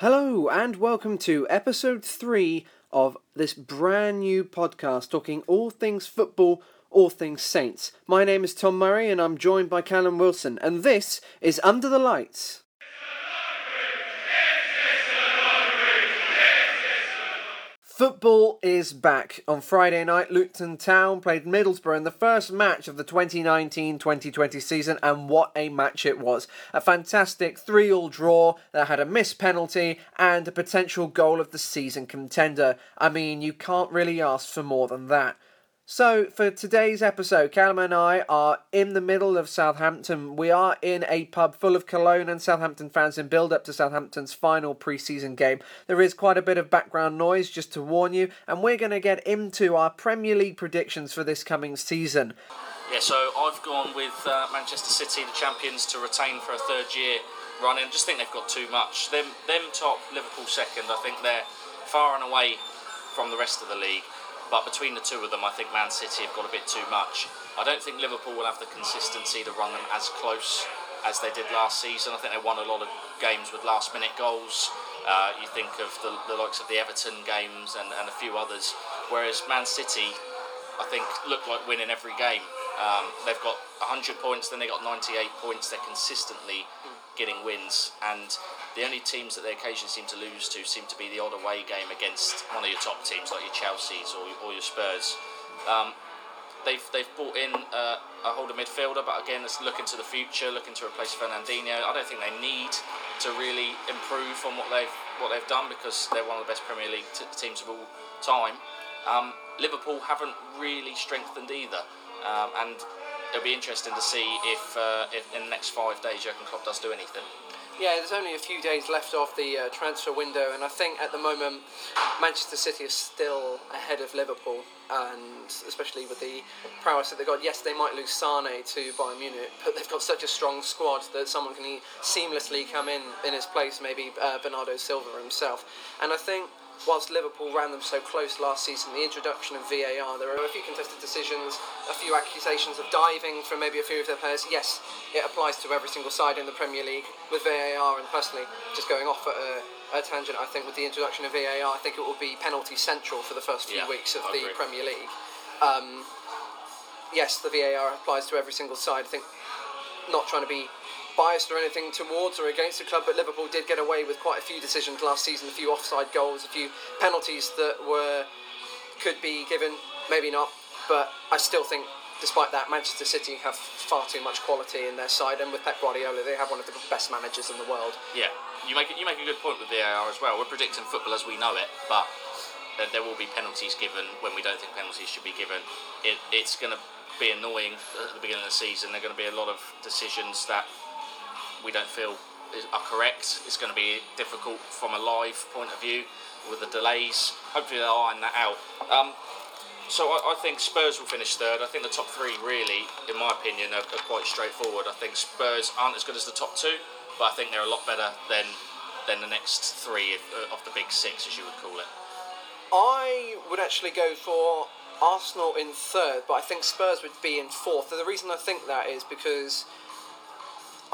Hello, and welcome to episode three of this brand new podcast talking all things football, all things Saints. My name is Tom Murray, and I'm joined by Callum Wilson, and this is Under the Lights. Football is back. On Friday night, Luton Town played Middlesbrough in the first match of the 2019 2020 season, and what a match it was. A fantastic 3 all draw that had a missed penalty and a potential goal of the season contender. I mean, you can't really ask for more than that. So, for today's episode, Callum and I are in the middle of Southampton. We are in a pub full of Cologne and Southampton fans in build up to Southampton's final pre season game. There is quite a bit of background noise, just to warn you, and we're going to get into our Premier League predictions for this coming season. Yeah, so I've gone with uh, Manchester City, the champions, to retain for a third year running. Just think they've got too much. Them, them top, Liverpool second. I think they're far and away from the rest of the league. But between the two of them, I think Man City have got a bit too much. I don't think Liverpool will have the consistency to run them as close as they did last season. I think they won a lot of games with last minute goals. Uh, you think of the, the likes of the Everton games and, and a few others. Whereas Man City, I think, look like winning every game. Um, they've got 100 points, then they got 98 points. They're consistently getting wins, and the only teams that they occasionally seem to lose to seem to be the odd away game against one of your top teams like your Chelsea's or, or your Spurs. Um, they've they've brought in uh, a holder midfielder, but again, it's looking to the future, looking to replace Fernandinho. I don't think they need to really improve on what they've what they've done because they're one of the best Premier League t- teams of all time. Um, Liverpool haven't really strengthened either, um, and it'll be interesting to see if, uh, if in the next five days Jurgen Klopp does do anything. Yeah, there's only a few days left of the uh, transfer window, and I think at the moment Manchester City is still ahead of Liverpool, and especially with the prowess that they've got. Yes, they might lose Sane to Bayern Munich, but they've got such a strong squad that someone can seamlessly come in in his place, maybe uh, Bernardo Silva himself. And I think whilst Liverpool ran them so close last season, the introduction of VAR, there are a few contested decisions, a few accusations of diving from maybe a few of their players. Yes, it applies to every single side in the Premier League with VAR, and personally, just going off at a, a tangent, I think with the introduction of VAR, I think it will be penalty central for the first few Yeah, weeks of I the agree. Premier League. Um, yes, the VAR applies to every single side. I think not trying to be biased or anything towards or against the club, but Liverpool did get away with quite a few decisions last season, a few offside goals, a few penalties that were could be given, maybe not, but I still think. Despite that, Manchester City have far too much quality in their side, and with Pep Guardiola, they have one of the best managers in the world. Yeah, you make you make a good point with VAR as well. We're predicting football as we know it, but there will be penalties given when we don't think penalties should be given. It, it's going to be annoying at the beginning of the season. There are going to be a lot of decisions that we don't feel are correct. It's going to be difficult from a live point of view with the delays. Hopefully they'll iron that out. Um, so I, I think Spurs will finish third. I think the top three, really, in my opinion, are, are quite straightforward. I think Spurs aren't as good as the top two, but I think they're a lot better than than the next three of, of the big six, as you would call it. I would actually go for Arsenal in third, but I think Spurs would be in fourth. And the reason I think that is because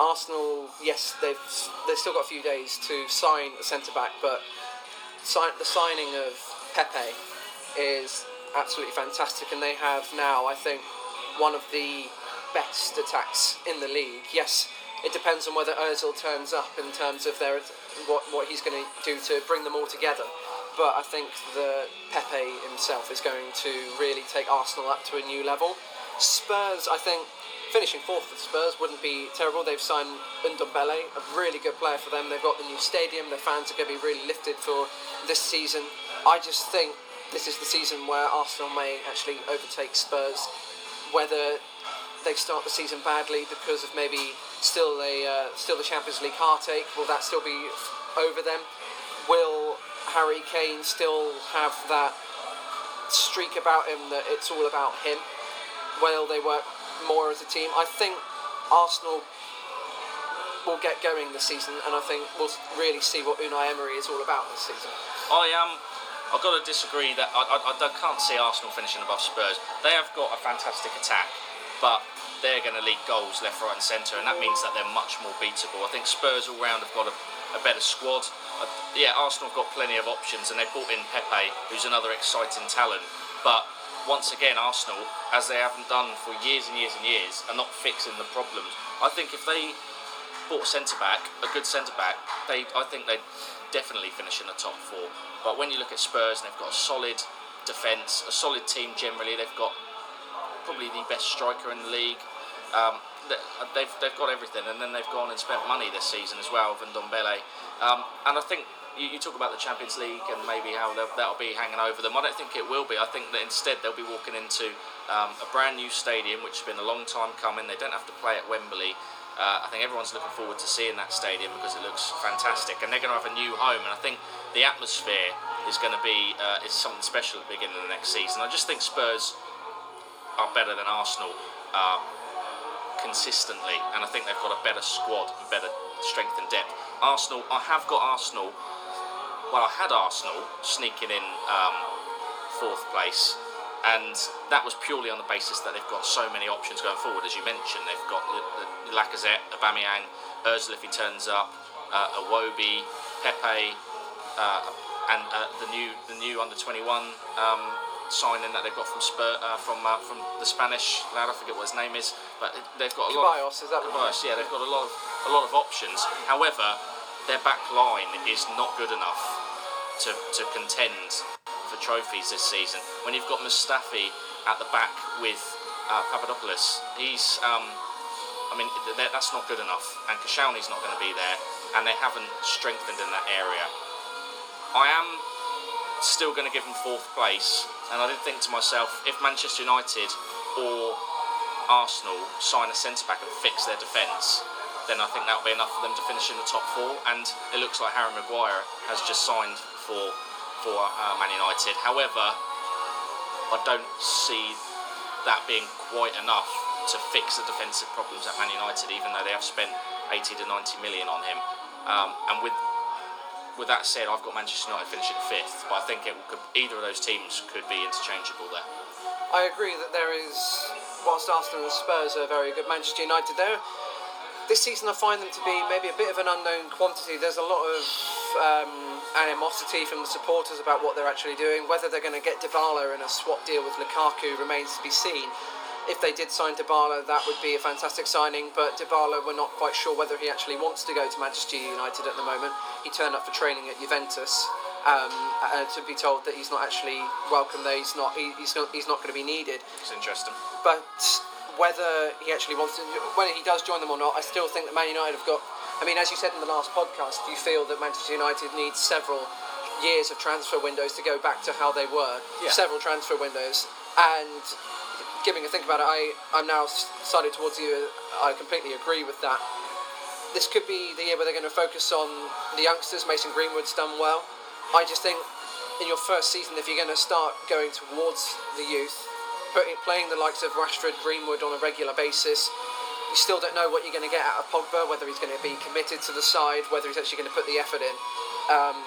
Arsenal, yes, they've they've still got a few days to sign a centre back, but sign, the signing of Pepe is absolutely fantastic, and they have now, I think, one of the best attacks in the league. Yes, it depends on whether Özil turns up in terms of their what what he's going to do to bring them all together. But I think the Pepe himself is going to really take Arsenal up to a new level. Spurs, I think, finishing fourth with Spurs wouldn't be terrible. They've signed Ndombele, a really good player for them. They've got the new stadium. Their fans are going to be really lifted for this season. I just think this is the season where Arsenal may actually overtake Spurs. Whether they start the season badly because of maybe still a uh, still the Champions League heartache, will that still be over them? Will Harry Kane still have that streak about him that it's all about him? Will they work more as a team? I think Arsenal will get going this season, and I think we'll really see what Unai Emery is all about this season. I um, I've got to disagree that I, I, I can't see Arsenal finishing above Spurs. They have got a fantastic attack, but they're going to leak goals left, right, and centre, and that means that they're much more beatable. I think Spurs all round have got a, a better squad. Uh, yeah, Arsenal have got plenty of options, and they've brought in Pepe, who's another exciting talent. But once again, Arsenal, as they haven't done for years and years and years, are not fixing the problems. I think if they bought a centre back, a good centre back, they I think they'd definitely finish in the top four. But when you look at Spurs, they've got a solid defence, a solid team generally. They've got probably the best striker in the league. Um, they've, they've got everything, and then they've gone and spent money this season as well, Van Dombele. Um, and I think you, you, talk about the Champions League and maybe how that'll be hanging over them. I don't think it will be. I think that instead they'll be walking into um, a brand new stadium, which has been a long time coming. They don't have to play at Wembley. Uh, I think everyone's looking forward to seeing that stadium because it looks fantastic, and they're going to have a new home. And I think the atmosphere is going to be uh, is something special at the beginning of the next season. I just think Spurs are better than Arsenal uh, consistently, and I think they've got a better squad and better strength and depth. Arsenal, I have got Arsenal. Well, I had Arsenal sneaking in um, fourth place and that was purely on the basis that they've got so many options going forward. As you mentioned, they've got Lacazette, Aubameyang, Özil if he turns up, uh, Iwobi, Pepe, uh, and uh, the new the new under 21 um, signing that they've got from Spur, uh, from uh, from the Spanish lad. I forget what his name is, but they've got a lot. Of, is that Ceballos, yeah, they've got a lot of a lot of options. However, their back line is not good enough to, to contend for trophies this season. When you've got Mustafi at the back with uh, Papadopoulos, he's, um, I mean, that's not good enough. And Koscielny's not going to be there, and they haven't strengthened in that area. I am still going to give them fourth place, and I did think to myself, if Manchester United or Arsenal sign a centre back and fix their defence, then I think that'll be enough for them to finish in the top four. And it looks like Harry Maguire has just signed for for uh, Man United. However, I don't see that being quite enough to fix the defensive problems at Man United, even though they have spent 80 to 90 million on him. Um, and with with that said, I've got Manchester United finishing fifth, but I think it could, either of those teams could be interchangeable there. I agree that there is, whilst Arsenal and Spurs are very good, Manchester United there. This season, I find them to be maybe a bit of an unknown quantity. There's a lot of um, animosity from the supporters about what they're actually doing. Whether they're going to get Dybala in a swap deal with Lukaku remains to be seen. If they did sign Dybala, that would be a fantastic signing. But Dybala, we're not quite sure whether he actually wants to go to Manchester United at the moment. He turned up for training at Juventus. Um, uh, to be told that he's not actually welcome there, he's not. He, he's not. He's not going to be needed. It's interesting. But whether he actually wants to, whether he does join them or not, I still think that Man United have got I mean, as you said in the last podcast, you feel that Manchester United needs several years of transfer windows to go back to how they were. Yeah. Several transfer windows. And giving a think about it, I, I'm now sided towards you. I completely agree with that. This could be the year where they're going to focus on the youngsters. Mason Greenwood's done well. I just think in your first season, if you're going to start going towards the youth, putting, playing the likes of Rashford, Greenwood on a regular basis, you still don't know what you're going to get out of Pogba, whether he's going to be committed to the side, whether he's actually going to put the effort in. Um,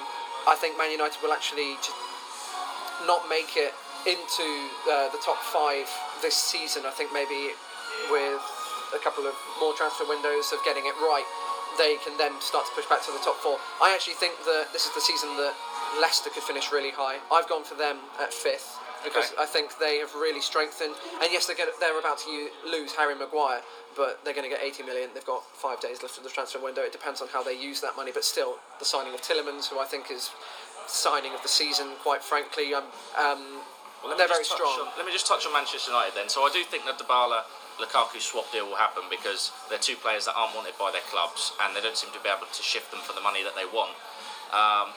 I think Man United will actually not make it into uh, the top five this season. I think maybe with a couple of more transfer windows of getting it right, they can then start to push back to the top four. I actually think that this is the season that Leicester could finish really high. I've gone for them at fifth because okay. I think they have really strengthened. And yes, they're, they're about to lose Harry Maguire, but they're going to get 80 million. They've got five days left of the transfer window. It depends on how they use that money, but still, the signing of Tielemans, who I think is signing of the season, quite frankly, um, um, well, they're very strong. On, let me just touch on Manchester United then. So I do think that Dybala Lukaku swap deal will happen because they're two players that aren't wanted by their clubs and they don't seem to be able to shift them for the money that they want. Um,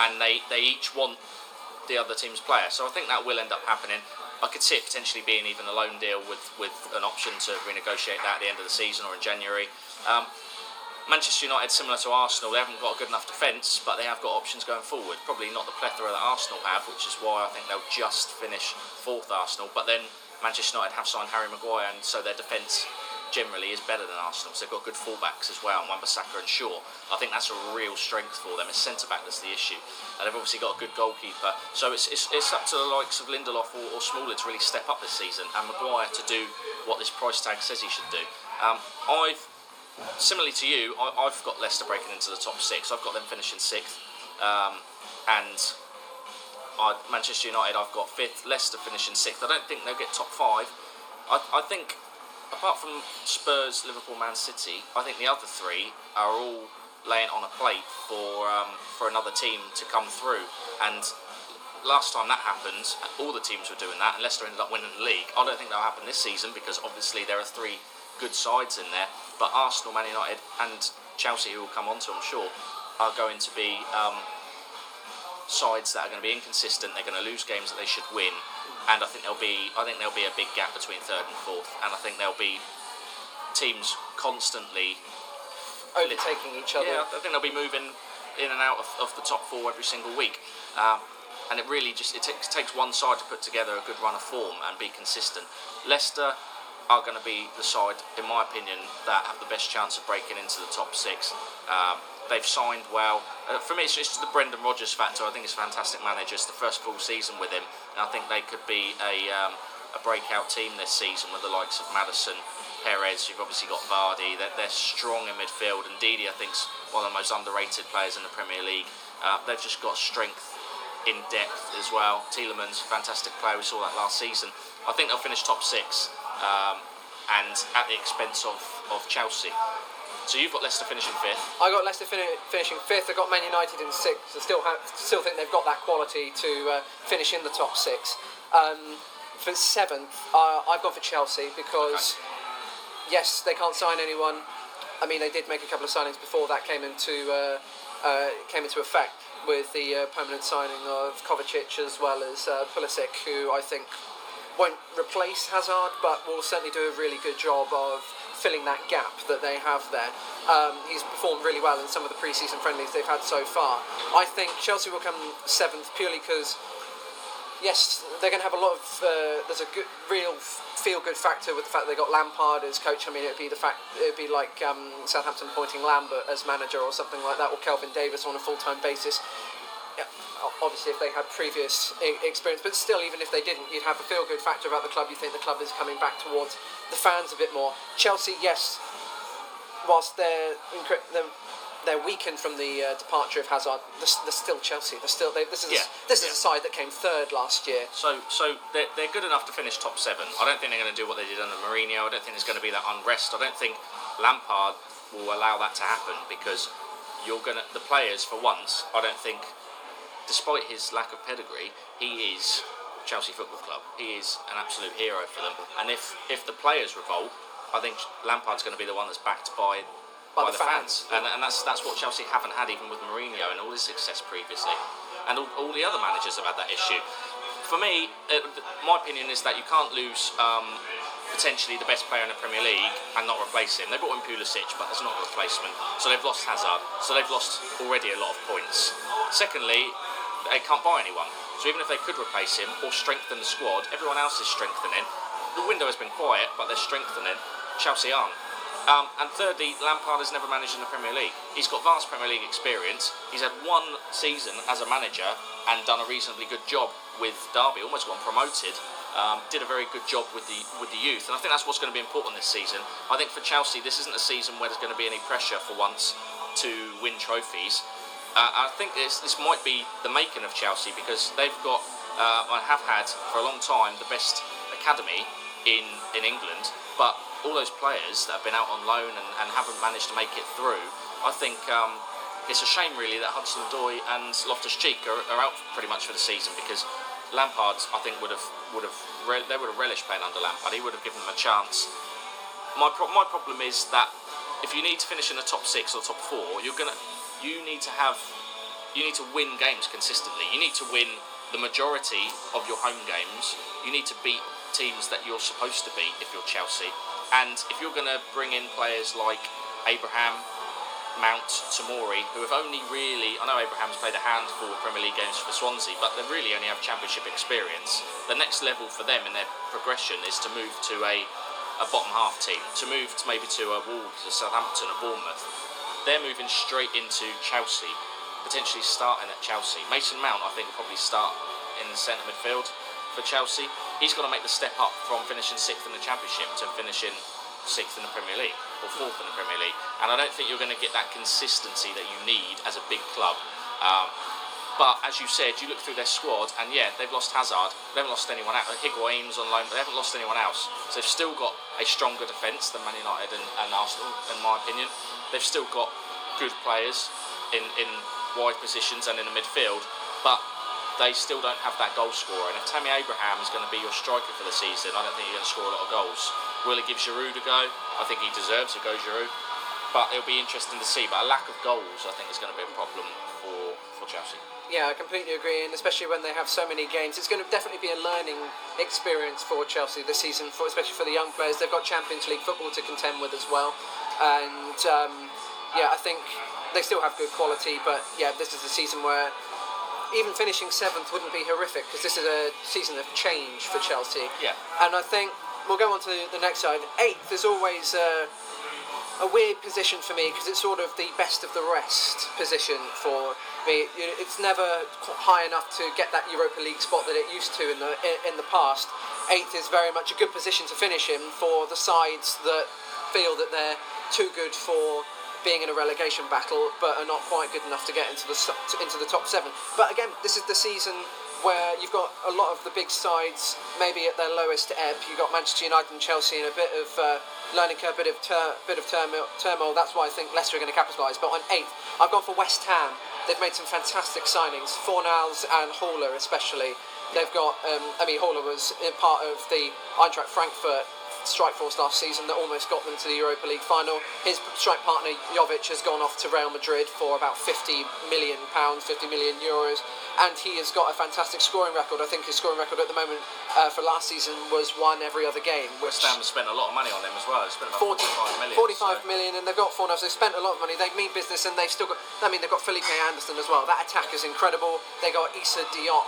and they, they each want the other team's player. So I think that will end up happening. I could see it potentially being even a loan deal with, with an option to renegotiate that at the end of the season or in January. Um, Manchester United, similar to Arsenal, they haven't got a good enough defence, but they have got options going forward. Probably not the plethora that Arsenal have, which is why I think they'll just finish fourth Arsenal. But then Manchester United have signed Harry Maguire, and so their defence generally is better than Arsenal. So they've got good fullbacks as well, Wan-Bissaka and Shaw. I think that's a real strength for them. It's centre back that's the issue, and they've obviously got a good goalkeeper. So it's, it's, it's up to the likes of Lindelof or, or Smalling to really step up this season, and Maguire to do what this price tag says he should do. Um, I've similarly to you, I, I've got Leicester breaking into the top six. I've got them finishing sixth, um, and I, Manchester United I've got fifth. Leicester finishing sixth. I don't think they'll get top five. I, I think apart from Spurs, Liverpool, Man City, I think the other three are all laying on a plate for um, for another team to come through. And last time that happened, all the teams were doing that, and Leicester ended up winning the league. I don't think that'll happen this season because obviously there are three good sides in there. But Arsenal, Man United, and Chelsea, who will come on to, I'm sure, are going to be um, sides that are going to be inconsistent. They're going to lose games that they should win, and I think there'll be I think there'll be a big gap between third and fourth, and I think there'll be teams constantly overtaking each other. Yeah, I think they'll be moving in and out of, of the top four every single week. Um, and it really just it takes, takes one side to put together a good run of form and be consistent. Leicester are going to be the side, in my opinion, that have the best chance of breaking into the top six. Um, they've signed well. Uh, for me, it's just the Brendan Rodgers factor. I think a fantastic manager. It's the first full season with him, and I think they could be a um, a breakout team this season with the likes of Maddison, Perez. You've obviously got Vardy. They're, they're strong in midfield, and Didi, I think, is one of the most underrated players in the Premier League. Uh, they've just got strength in depth as well. Tielemans, fantastic player. We saw that last season. I think they'll finish top six um, and at the expense of, of Chelsea. So you've got Leicester finishing fifth. I got Leicester fin- finishing fifth. I got Man United in sixth. I still have, still think they've got that quality to uh, finish in the top six. Um, for seventh, uh, I've gone for Chelsea because okay. yes, they can't sign anyone. I mean, they did make a couple of signings before that came into uh, uh came into effect with the uh, permanent signing of Kovacic as well as uh, Pulisic, who I think won't replace Hazard, but will certainly do a really good job of filling that gap that they have there. Um, he's performed really well in some of the pre-season friendlies they've had so far. I think Chelsea will come seventh purely because yes, they're going to have a lot of. Uh, there's a good, real feel-good factor with the fact they got Lampard as coach. I mean, it'd be the fact it'd be like um, Southampton appointing Lambert as manager or something like that, or Kelvin Davis on a full-time basis obviously if they had previous experience, but still, even if they didn't, you'd have a feel good factor about the club. You think the club is coming back towards the fans a bit more. Chelsea, yes, whilst they're they're, they're weakened from the uh, departure of Hazard, they're, they're, still Chelsea. They're still they, this is yeah. a, this is a side that came third last year. So so they're, they're good enough to finish top seven. I don't think they're going to do what they did under Mourinho. I don't think there's going to be that unrest. I don't think Lampard will allow that to happen because you're going to the players for once. I don't think despite his lack of pedigree, he is Chelsea Football Club. He is an absolute hero for them. And if, if the players revolt, I think Lampard's going to be the one that's backed by by, by the, fans, fans. And, and that's that's what Chelsea haven't had even with Mourinho and all his success previously, and all, all the other managers have had that issue. For me, uh, my opinion is that you can't lose um, potentially the best player in the Premier League and not replace him. They brought in Pulisic, but there's not a replacement, so they've lost Hazard, so they've lost already a lot of points. Secondly, they can't buy anyone. So even if they could replace him or strengthen the squad, everyone else is strengthening. The window has been quiet, but they're strengthening. Chelsea aren't. Um, and thirdly, Lampard has never managed in the Premier League. He's got vast Premier League experience. He's had one season as a manager and done a reasonably good job with Derby. Almost got promoted. Um, did a very good job with the with the youth, and I think that's what's going to be important this season. I think for Chelsea, this isn't a season where there's going to be any pressure for once to win trophies. Uh, I think this this might be the making of Chelsea because they've got uh, I have had for a long time the best academy in in England, but all those players that have been out on loan and, and haven't managed to make it through, I think. Um, it's a shame, really, that Hudson Odoi and Loftus Cheek are, are, out pretty much for the season because Lampard, I think, would have would have re- they would have relished playing under Lampard. He would have given them a chance. My pro- my problem is that if you need to finish in the top six or top four, you're gonna you need to have you need to win games consistently. You need to win the majority of your home games. You need to beat teams that you're supposed to beat if you're Chelsea. And if you're going to bring in players like Abraham, Mount, Tamori, who have only really, I know Abraham's played a handful of Premier League games for Swansea, but they really only have Championship experience. The next level for them in their progression is to move to a, a bottom half team, to move to maybe to a Wolves, a Southampton, a Bournemouth they're moving straight into Chelsea, potentially starting at Chelsea. Mason Mount, I think, will probably start in the centre midfield for Chelsea. He's got to make the step up from finishing sixth in the Championship to finishing sixth in the Premier League or fourth in the Premier League. And I don't think you're going to get that consistency that you need as a big club. Um, but as you said, you look through their squad, and yeah, they've lost Hazard. They haven't lost anyone else. Higuain's on loan, but they haven't lost anyone else. So they've still got a stronger defence than Man United and, and Arsenal, in my opinion. They've still got good players in, in wide positions and in the midfield, but they still don't have that goal scorer. And if Tammy Abraham is going to be your striker for the season, I don't think you're going to score a lot of goals. Will it give Giroud a go? I think he deserves a go, Giroud. But it'll be interesting to see. But a lack of goals, I think, is going to be a problem for, for Chelsea. Yeah, I completely agree, and especially when they have so many games, it's going to definitely be a learning experience for Chelsea this season, for, especially for the young players. They've got Champions League football to contend with as well, and um, yeah, I think they still have good quality, but yeah, this is a season where even finishing seventh wouldn't be horrific because this is a season of change for Chelsea. Yeah. And I think we'll go on to the next side. Eighth is always. Uh, a weird position for me because it's sort of the best of the rest position for me. It's never high enough to get that Europa League spot that it used to in the in the past. Eighth is very much a good position to finish in for the sides that feel that they're too good for being in a relegation battle, but are not quite good enough to get into the into the top seven. But again, this is the season where you've got a lot of the big sides maybe at their lowest ebb. You've got Manchester United and Chelsea in a bit of uh, learning curve, a bit of bit of turmoil, turmoil. That's why I think Leicester are going to capitalise. But on eighth, I've gone for West Ham. They've made some fantastic signings, Fornals and Haller especially. They've got, um, I mean, Haller was part of the Eintracht Frankfurt strike force last season that almost got them to the Europa League final. His strike partner Jovic has gone off to Real Madrid for about 50 million pounds, 50 million euros, and he has got a fantastic scoring record. I think his scoring record at the moment uh, for last season was one every other game. West Ham has spent a lot of money on them as well. They spent about 40, 45 million. 45 so. million, and they've got four now. So they've spent a lot of money. They mean business, and they've still got. I mean, they've got Felipe Anderson as well. That attack is incredible. They got Issa Diop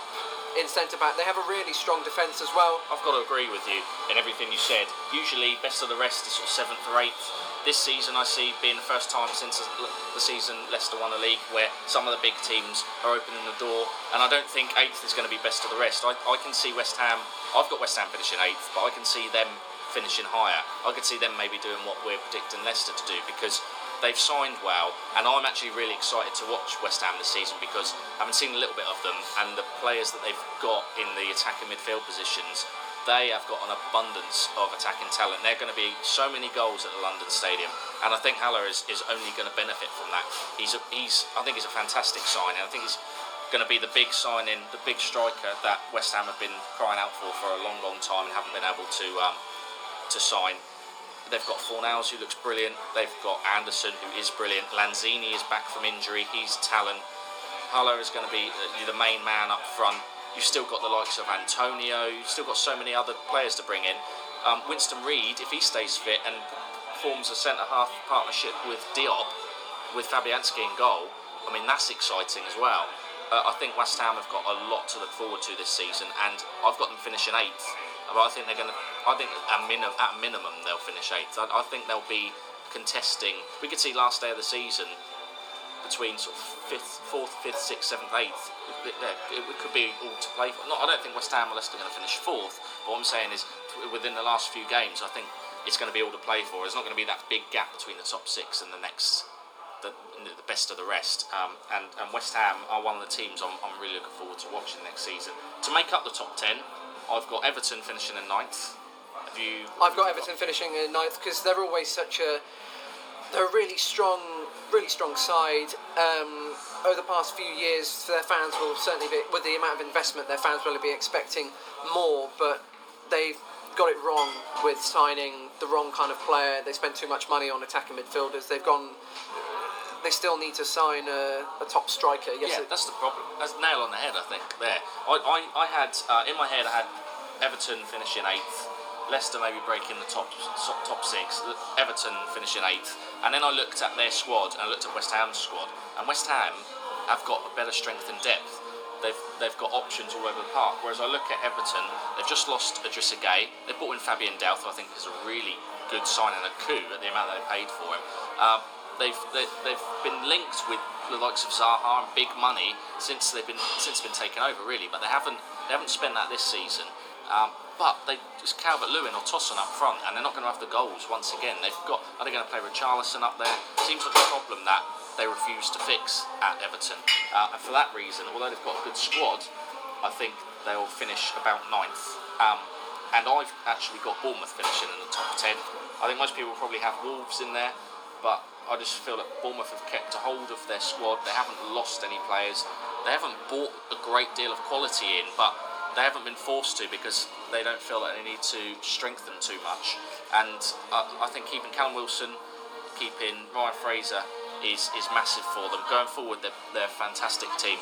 in centre back. They have a really strong defence as well. I've got to agree with you in everything you said. Usually, best of the rest is sort of seventh or eighth. This season, I see being the first time since the season Leicester won the league where some of the big teams are opening the door, and I don't think eighth is going to be best of the rest. I, I can see West Ham. I've got West Ham finishing eighth, but I can see them finishing higher. I could see them maybe doing what we're predicting Leicester to do because they've signed well, and I'm actually really excited to watch West Ham this season because I haven't seen a little bit of them, and the players that they've got in the attacking midfield positions, they have got an abundance of attacking talent. They're going to be so many goals at the London Stadium, and I think Haller is, is only going to benefit from that. He's a, he's I think he's a fantastic signing. I think he's going to be the big signing, the big striker that West Ham have been crying out for for a long, long time and haven't been able to um, to sign. They've got Fornals, who looks brilliant. They've got Anderson, who is brilliant. Lanzini is back from injury. He's talent. Haller is going to be the main man up front. You've still got the likes of Antonio. You've still got so many other players to bring in. Um, Winston Reid, if he stays fit and forms a centre half partnership with Diop, with Fabianski in goal, I mean that's exciting as well. Uh, I think West Ham have got a lot to look forward to this season, and I've got them finishing eighth. But I think they're going to. I think at, at minimum they'll finish eighth. I, I, think they'll be contesting. We could see last day of the season between sort of fifth, fourth, fifth, sixth, seventh, eighth. It, it, it could be all to play for. Not, I don't think West Ham or Leicester are going to finish fourth. But what I'm saying is, within the last few games, I think it's going to be all to play for. There's not going to be that big gap between the top six and the next the, the best of the rest. Um, and, and West Ham are one of the teams I'm, I'm really looking forward to watching next season. To make up the top 10, I've got Everton finishing in ninth. Have you? I've got Everton finishing in ninth because they're always such a they're a really strong, really strong side. Um, over the past few years, their fans will certainly be with the amount of investment, their fans will be expecting more, but they've got it wrong with signing the wrong kind of player. They spent too much money on attacking midfielders. They've gone they still need to sign a, a top striker. Yes, yeah, that's the problem. That's nail on the head, I think. There, I, I, I had uh, in my head, I had Everton finishing eighth, Leicester maybe breaking the top top six, Everton finishing eighth, and then I looked at their squad and I looked at West Ham's squad, and West Ham have got a better strength and depth. They've, they've got options all over the park. Whereas I look at Everton, they've just lost Idrissa Gueye. They brought in Fabian Delph, I think is a really good sign and a coup at the amount they paid for him. Uh, they've they, they've been linked with the likes of Zaha and big money since they've been since been taken over really, but they haven't they haven't spent that this season. Um, but they just Calvert Lewin or Tosun up front, and they're not going to have the goals once again. They've got are they going to play Richarlison up there? Seems like a problem that they refuse to fix at Everton, uh, and for that reason, although they've got a good squad, I think they'll finish about ninth. Um, and I've actually got Bournemouth finishing in the top ten. I think most people probably have Wolves in there, but I just feel that Bournemouth have kept a hold of their squad. They haven't lost any players. They haven't bought a great deal of quality in, but they haven't been forced to because they don't feel that they need to strengthen too much. And uh, I think keeping Callum Wilson, keeping Ryan Fraser is, is massive for them. Going forward, they're, they're a fantastic team.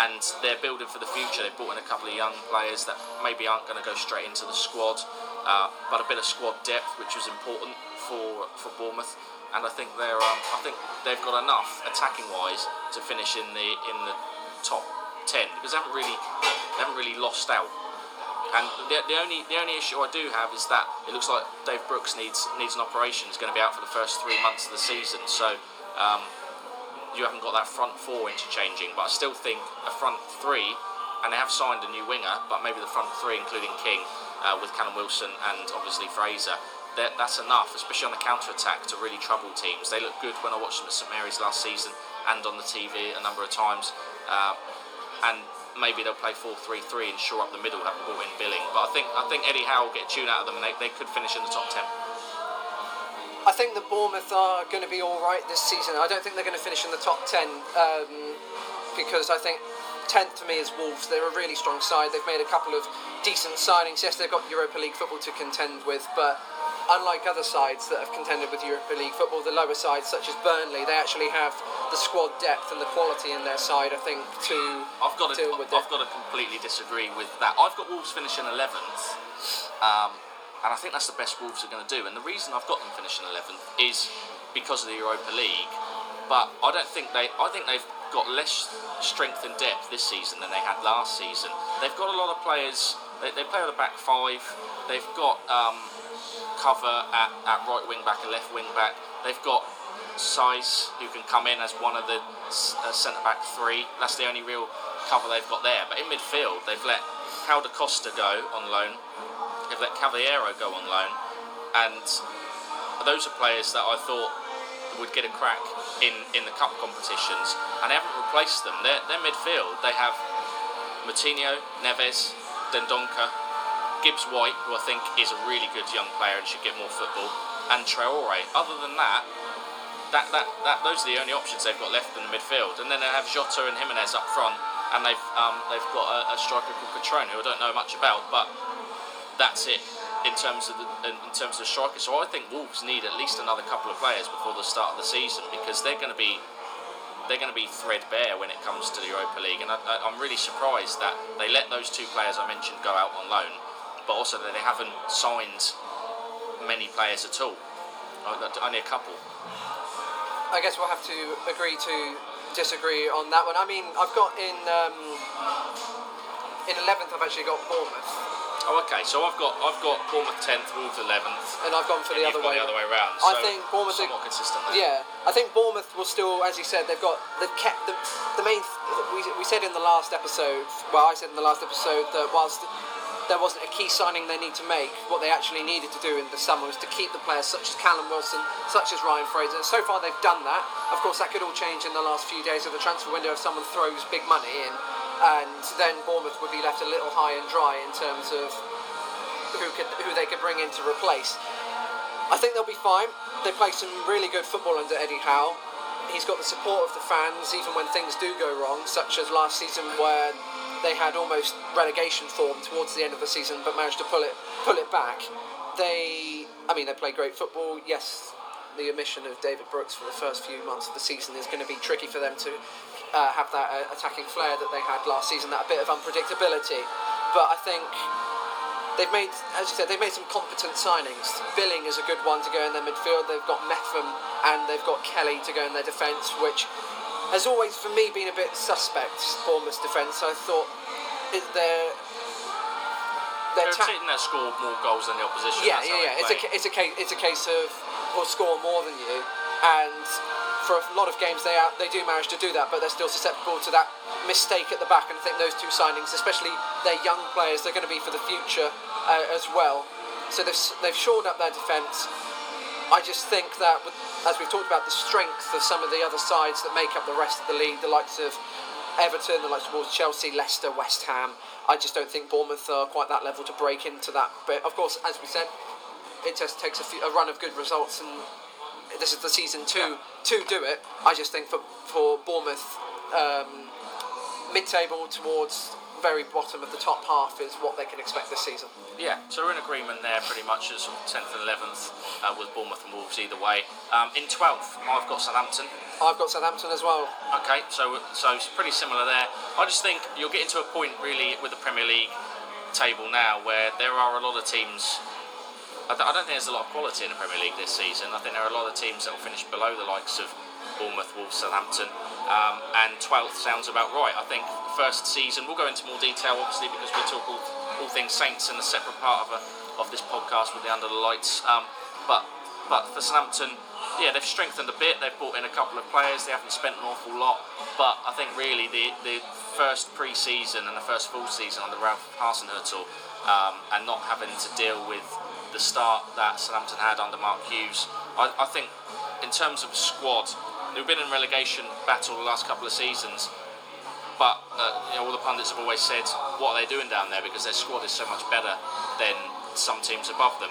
And they're building for the future. They've brought in a couple of young players that maybe aren't going to go straight into the squad, uh, but a bit of squad depth, which was important for for Bournemouth. And I think they're um, I think they've got enough attacking wise to finish in the in the top ten because they haven't really they haven't really lost out. And the, the only the only issue I do have is that it looks like Dave Brooks needs needs an operation. He's going to be out for the first three months of the season, so um, you haven't got that front four interchanging. But I still think a front three, and they have signed a new winger, but maybe the front three, including King, uh, with Callum Wilson and obviously Fraser. That, that's enough, especially on the counter attack, to really trouble teams. They look good when I watched them at St Mary's last season and on the TV a number of times. Uh, and maybe they'll play 4-3-3 and shore up the middle, having brought in Billing. But I think I think Eddie Howe will get a tune out of them, and they, they could finish in the top ten. I think that Bournemouth are going to be all right this season. I don't think they're going to finish in the top ten um, because I think tenth to me is Wolves. They're a really strong side. They've made a couple of decent signings. Yes, they've got Europa League football to contend with, but unlike other sides that have contended with Europa League football, the lower sides such as Burnley, they actually have the squad depth and the quality in their side. I think to I've got to, deal with I've it. got to completely disagree with that. I've got Wolves finishing 11th, um, and I think that's the best Wolves are going to do. And the reason I've got them finishing 11th is because of the Europa League. But I don't think they. I think they've got less strength and depth this season than they had last season. They've got a lot of players. They, they play with a back five. They've got um, cover at, at right wing back and left wing back. They've got Saiss who can come in as one of the uh, centre back three. That's the only real cover they've got there. But in midfield, they've let Helder Costa go on loan. They've let Cavaleiro go on loan, and those are players that I thought would get a crack in, in the cup competitions, and they haven't replaced them. Their their midfield, they have Moutinho, Neves, Dendoncker, Gibbs White, who I think is a really good young player and should get more football, and Traore. Other than that, that, that, that those are the only options they've got left in the midfield. And then they have Jota and Jimenez up front, and they've um, they've got a, a striker called Cutrone, who I don't know much about, but that's it in terms of the in in terms of strikers. So I think Wolves need at least another couple of players before the start of the season because they're going to be they're going to be threadbare when it comes to the Europa League, and I, I'm really surprised that they let those two players I mentioned go out on loan, but also that they haven't signed many players at all. Only a couple. I guess we'll have to agree to disagree on that one. I mean, I've got in um, in eleventh. I've actually got Bournemouth, Oh, okay. So I've got I've got Bournemouth tenth, Wolves eleventh. and I've gone for the other way. the other way around. I So think Bournemouth are- somewhat consistent. There. Yeah, I think Bournemouth will still, as you said, they've got they've kept the the main. We, we said in the last episode, well, I said in the last episode that whilst there wasn't a key signing they need to make, what they actually needed to do in the summer was to keep the players such as Callum Wilson, such as Ryan Fraser. And so far they've done that. Of course, that could all change in the last few days of the transfer window if someone throws big money in, and then Bournemouth would be left a little high and dry in terms of who could who they could bring in to replace. I think they'll be fine. They play some really good football under Eddie Howe. He's got the support of the fans, even when things do go wrong, such as last season where they had almost relegation form towards the end of the season, but managed to pull it pull it back. They, I mean, they play great football. Yes, the omission of David Brooks for the first few months of the season is going to be tricky for them to uh, have that uh, attacking flair that they had last season, that bit of unpredictability. But I think they've made, as you said, they've made some competent signings. Billing is a good one to go in their midfield. They've got Mepham and they've got Kelly to go in their defence, which has always, for me, been a bit suspect. Bournemouth's defence. I thought it, they're They're they're a ta- team that score more goals than the opposition. yeah, yeah, yeah. It's a, it's a case, it's a case of will score more than you, and for a lot of games they are, they do manage to do that, but they're still susceptible to that mistake at the back. And I think those two signings, especially their young players, they're going to be for the future uh, as well. So they've they've shored up their defence. I just think that, with, as we've talked about, the strength of some of the other sides that make up the rest of the league, the likes of Everton, the likes of Chelsea, Leicester, West Ham. I just don't think Bournemouth are quite that level to break into that. But of course, as we said, it just takes a, few, a run of good results, and this is the season to to do it. I just think for for Bournemouth, um, mid-table towards very bottom of the top half is what they can expect this season. Yeah, so we're in agreement there pretty much as 10th and 11th uh, with Bournemouth and Wolves either way. Um, in 12th, I've got Southampton. I've got Southampton as well. Okay, so so it's pretty similar there. I just think you're getting to a point really with the Premier League table now where there are a lot of teams I don't think there's a lot of quality in the Premier League this season. I think there are a lot of teams that will finish below the likes of Bournemouth, Wolves, Southampton, um, and 12th sounds about right. I think first season, we'll go into more detail obviously because we talk all, all things Saints in a separate part of, a, of this podcast with the Under the Lights. Um, but, but for Southampton, yeah, they've strengthened a bit. They've brought in a couple of players. They haven't spent an awful lot. But I think really the, the first pre season and the first full season under Ralph Hasenhüttl um, and not having to deal with the start that Southampton had under Mark Hughes. I, I think, in terms of squad, they've been in relegation battle the last couple of seasons, but uh, you know, all the pundits have always said, what are they doing down there? Because their squad is so much better than some teams above them.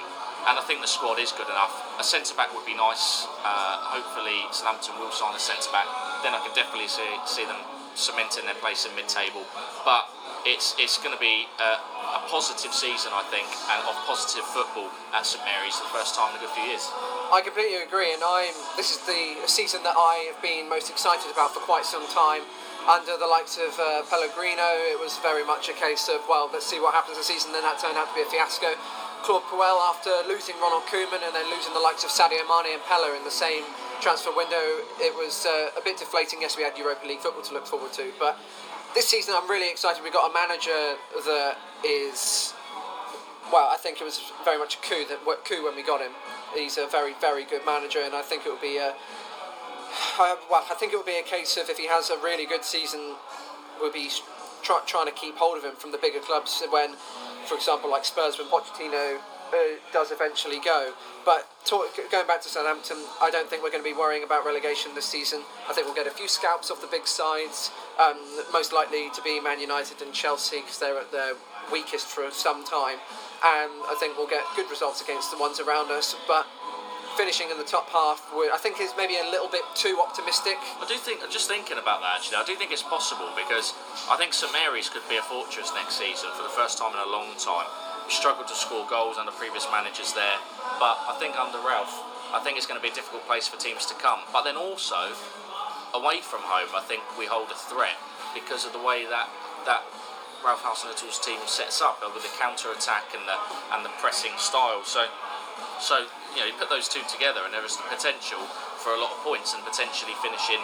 And I think the squad is good enough. A centre back would be nice. Uh, hopefully, Southampton will sign a centre back. Then I can definitely see, see them cementing their place in mid table. But it's it's going to be a, a, positive season, I think, and of positive football at St Mary's for the first time in a good few years. I completely agree, and I'm. This is the season that I have been most excited about for quite some time. Under the likes of uh, Pellegrino, it was very much a case of well, let's see what happens this season. Then that turned out to be a fiasco. Claude Puel, after losing Ronald Koeman and then losing the likes of Sadio Mane and Pellè in the same transfer window, it was uh, a bit deflating. Yes, we had Europa League football to look forward to, but this season I'm really excited. We've got a manager that is, well, I think it was very much a coup that coup when we got him. He's a very very good manager, and I think it will be a. Well, I think it will be a case of if he has a really good season, we'll be try, trying to keep hold of him from the bigger clubs. When, for example, like Spurs, when Pochettino uh, does eventually go. But talk, going back to Southampton, I don't think we're going to be worrying about relegation this season. I think we'll get a few scalps off the big sides, um, most likely to be Man United and Chelsea because they're at their weakest for some time. And I think we'll get good results against the ones around us. But finishing in the top half, I think is maybe a little bit too optimistic. I do think, I'm just thinking about that actually, I do think it's possible because I think St Mary's could be a fortress next season for the first time in a long time We struggled to score goals under previous managers there. But I think under Ralph, I think it's going to be a difficult place for teams to come. But then also, away from home, I think we hold a threat because of the way that that Ralph Hasenhüttl's team sets up with the counter attack and the and the pressing style. So, so you know, you put those two together, and there is the potential for a lot of points and potentially finishing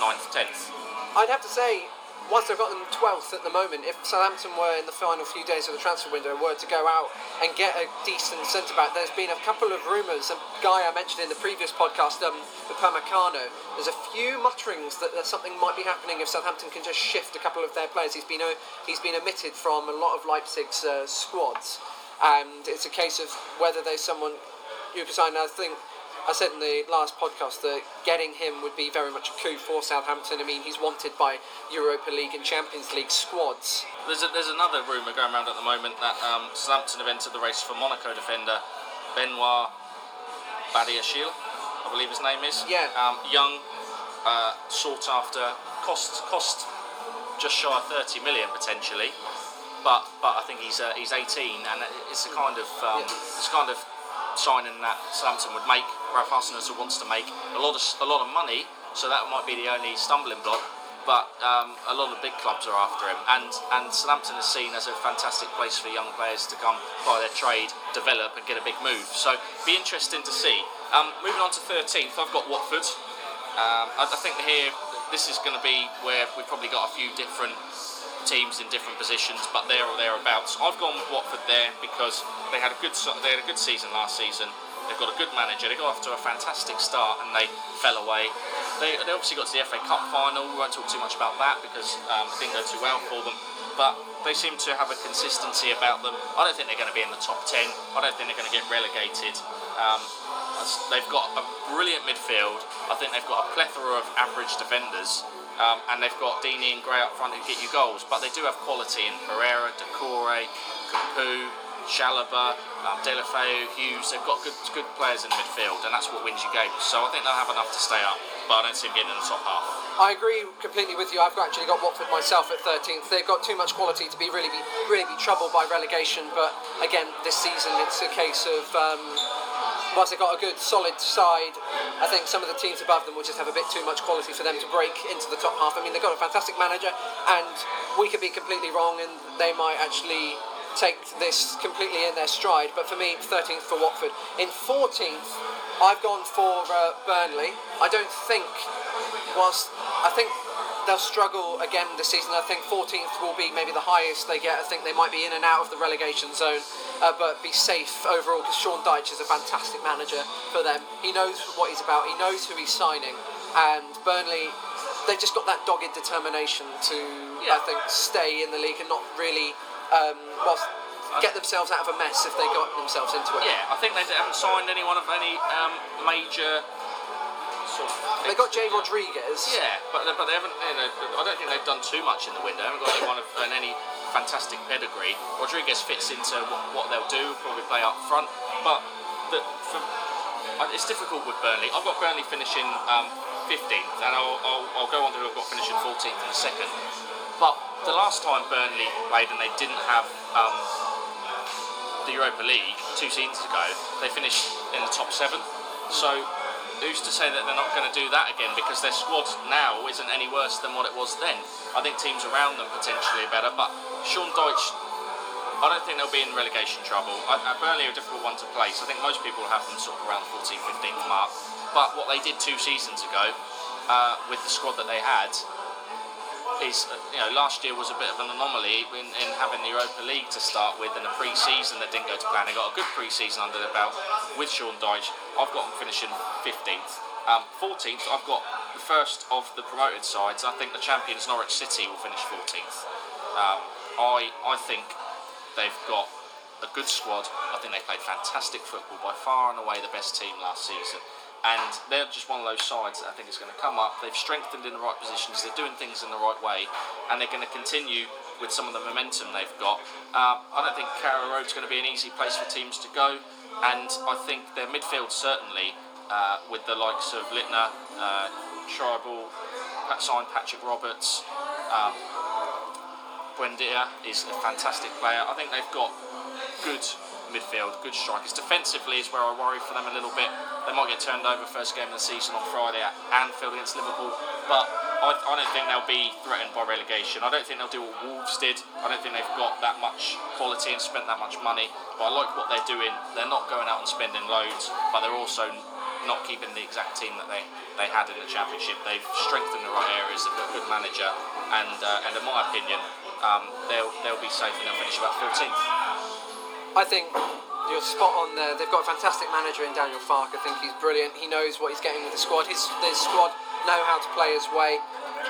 ninth, tenth. I'd have to say once they've got them 12th at the moment, if Southampton were in the final few days of the transfer window were to go out and get a decent centre back, there's been a couple of rumours. A guy I mentioned in the previous podcast, um, Upamecano, there's a few mutterings that, that something might be happening if Southampton can just shift a couple of their players. He's been uh, he's been omitted from a lot of Leipzig's uh, squads, and it's a case of whether there's someone you. I think I said in the last podcast that getting him would be very much a coup for Southampton. I mean, he's wanted by Europa League and Champions League squads. There's, a, there's another rumour going around at the moment that um, Southampton have entered the race for Monaco defender Benoit Badiashile, I believe his name is. Yeah. Um, young, uh, sought after, cost cost just shy of 30 million potentially. But, but I think he's uh, he's 18 and it's a kind of um, yeah. it's kind of signing that Southampton would make, Ralph Hasenhüttl wants to make a lot of a lot of money, so that might be the only stumbling block. But um, a lot of big clubs are after him, and and Southampton is seen as a fantastic place for young players to come by their trade, develop, and get a big move. So be interesting to see. Um, moving on to 13th, I've got Watford. Um, I, I think here this is going to be where we've probably got a few different teams in different positions, but there or thereabouts. I've gone with Watford there because they had a good they had a good season last season. They've got a good manager. They got off to a fantastic start and they fell away. they, they obviously got to the FA Cup final. We won't talk too much about that because um, it didn't go too well for them. But they seem to have a consistency about them. I don't think they're going to be in the top 10. I don't think they're going to get relegated. Um, they've got a brilliant midfield. I think they've got a plethora of average defenders. Um, and they've got Deeney and Gray up front who get you goals, but they do have quality in Pereyra, Doucouré, Capoue, Chalobah, um, Deulofeu, Hughes. They've got good good players in midfield, and that's what wins you games. So I think they'll have enough to stay up, but I don't see them getting in the top half. I agree completely with you. I've actually got Watford myself at 13th. They've got too much quality to be really be really be troubled by relegation. But again, this season it's a case of. Um, whilst they've got a good solid side, I think some of the teams above them will just have a bit too much quality for them to break into the top half. I mean, they've got a fantastic manager, and we could be completely wrong, and they might actually take this completely in their stride. But for me, 13th for Watford. In 14th, I've gone for uh, Burnley. I don't think, whilst I think they'll struggle again this season. I think 14th will be maybe the highest they get. I think they might be in and out of the relegation zone, uh, but be safe overall because Sean Dyche is a fantastic manager for them. He knows what he's about. He knows who he's signing, and Burnley. They've just got that dogged determination to, yeah. I think, stay in the league and not really um, well, get themselves out of a mess if they got themselves into it. Yeah, I think they haven't signed anyone of any um, major. Sort of they got Jay Rodriguez. Yeah, but but they haven't. You know, I don't think they've done too much in the window. They haven't got anyone of any fantastic pedigree. Rodriguez fits into what, what they'll do. Probably play up front, but the, for, it's difficult with Burnley. I've got Burnley finishing um, 15th, and I'll, I'll, I'll, go on to who I've got finishing 14th in a second. But the last time Burnley played and they didn't have um, the Europa League two seasons ago, they finished in the top seven. So who's to say that they're not going to do that again? Because their squad now isn't any worse than what it was then. I think teams around them potentially are better, but Sean Dyche. I don't think they'll be in relegation trouble. I, Burnley are a difficult one to place. I think most people have them sort of around the 14th, 15th mark. But what they did two seasons ago uh, with the squad that they had, is, you know, last year was a bit of an anomaly in, in having the Europa League to start with and a pre-season that didn't go to plan. They got a good pre-season under their belt with Sean Dyche. I've got them finishing 15th. Um, 14th, I've got the first of the promoted sides. I think the champions Norwich City will finish 14th. Um, I, I think they've got a good squad. I think they played fantastic football, by far and away the best team last season and they're just one of those sides that I think is going to come up. They've strengthened in the right positions, they're doing things in the right way, and they're going to continue with some of the momentum they've got. Uh, I don't think Carrow Road's going to be an easy place for teams to go, and I think their midfield certainly, uh, with the likes of Leitner, uh, Trybull, signed Patrick Roberts, um, Buendia is a fantastic player. I think they've got good midfield, good strikers. Defensively is where I worry for them a little bit. They might get turned over first game of the season on Friday at Anfield against Liverpool, but I, I don't think they'll be threatened by relegation. I don't think they'll do what Wolves did. I don't think they've got that much quality and spent that much money. But I like what they're doing. They're not going out and spending loads, but they're also not keeping the exact team that they, they had in the championship. They've strengthened the right areas. They've got a good manager, and uh, and in my opinion, um, they'll they'll be safe and they'll finish about 14th. I think you're spot on there. They've got a fantastic manager in Daniel Farke. I think he's brilliant. He knows what he's getting with the squad. His, his squad know how to play his way.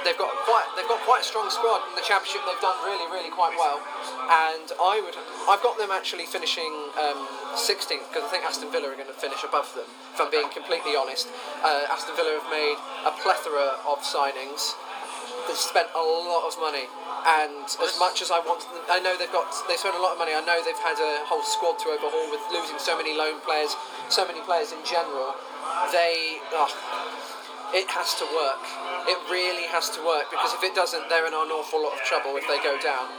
They've got quite they've got quite a strong squad in the championship. They've done really really quite well, and I would I've got them actually finishing um, 16th because I think Aston Villa are going to finish above them. If I'm being completely honest, uh, Aston Villa have made a plethora of signings. Spent a lot of money and as much as I want, I know they've got they spent a lot of money. I know they've had a whole squad to overhaul with losing so many loan players, so many players in general. They, oh, it has to work. It really has to work because if it doesn't, they're in an awful lot of trouble if they go down.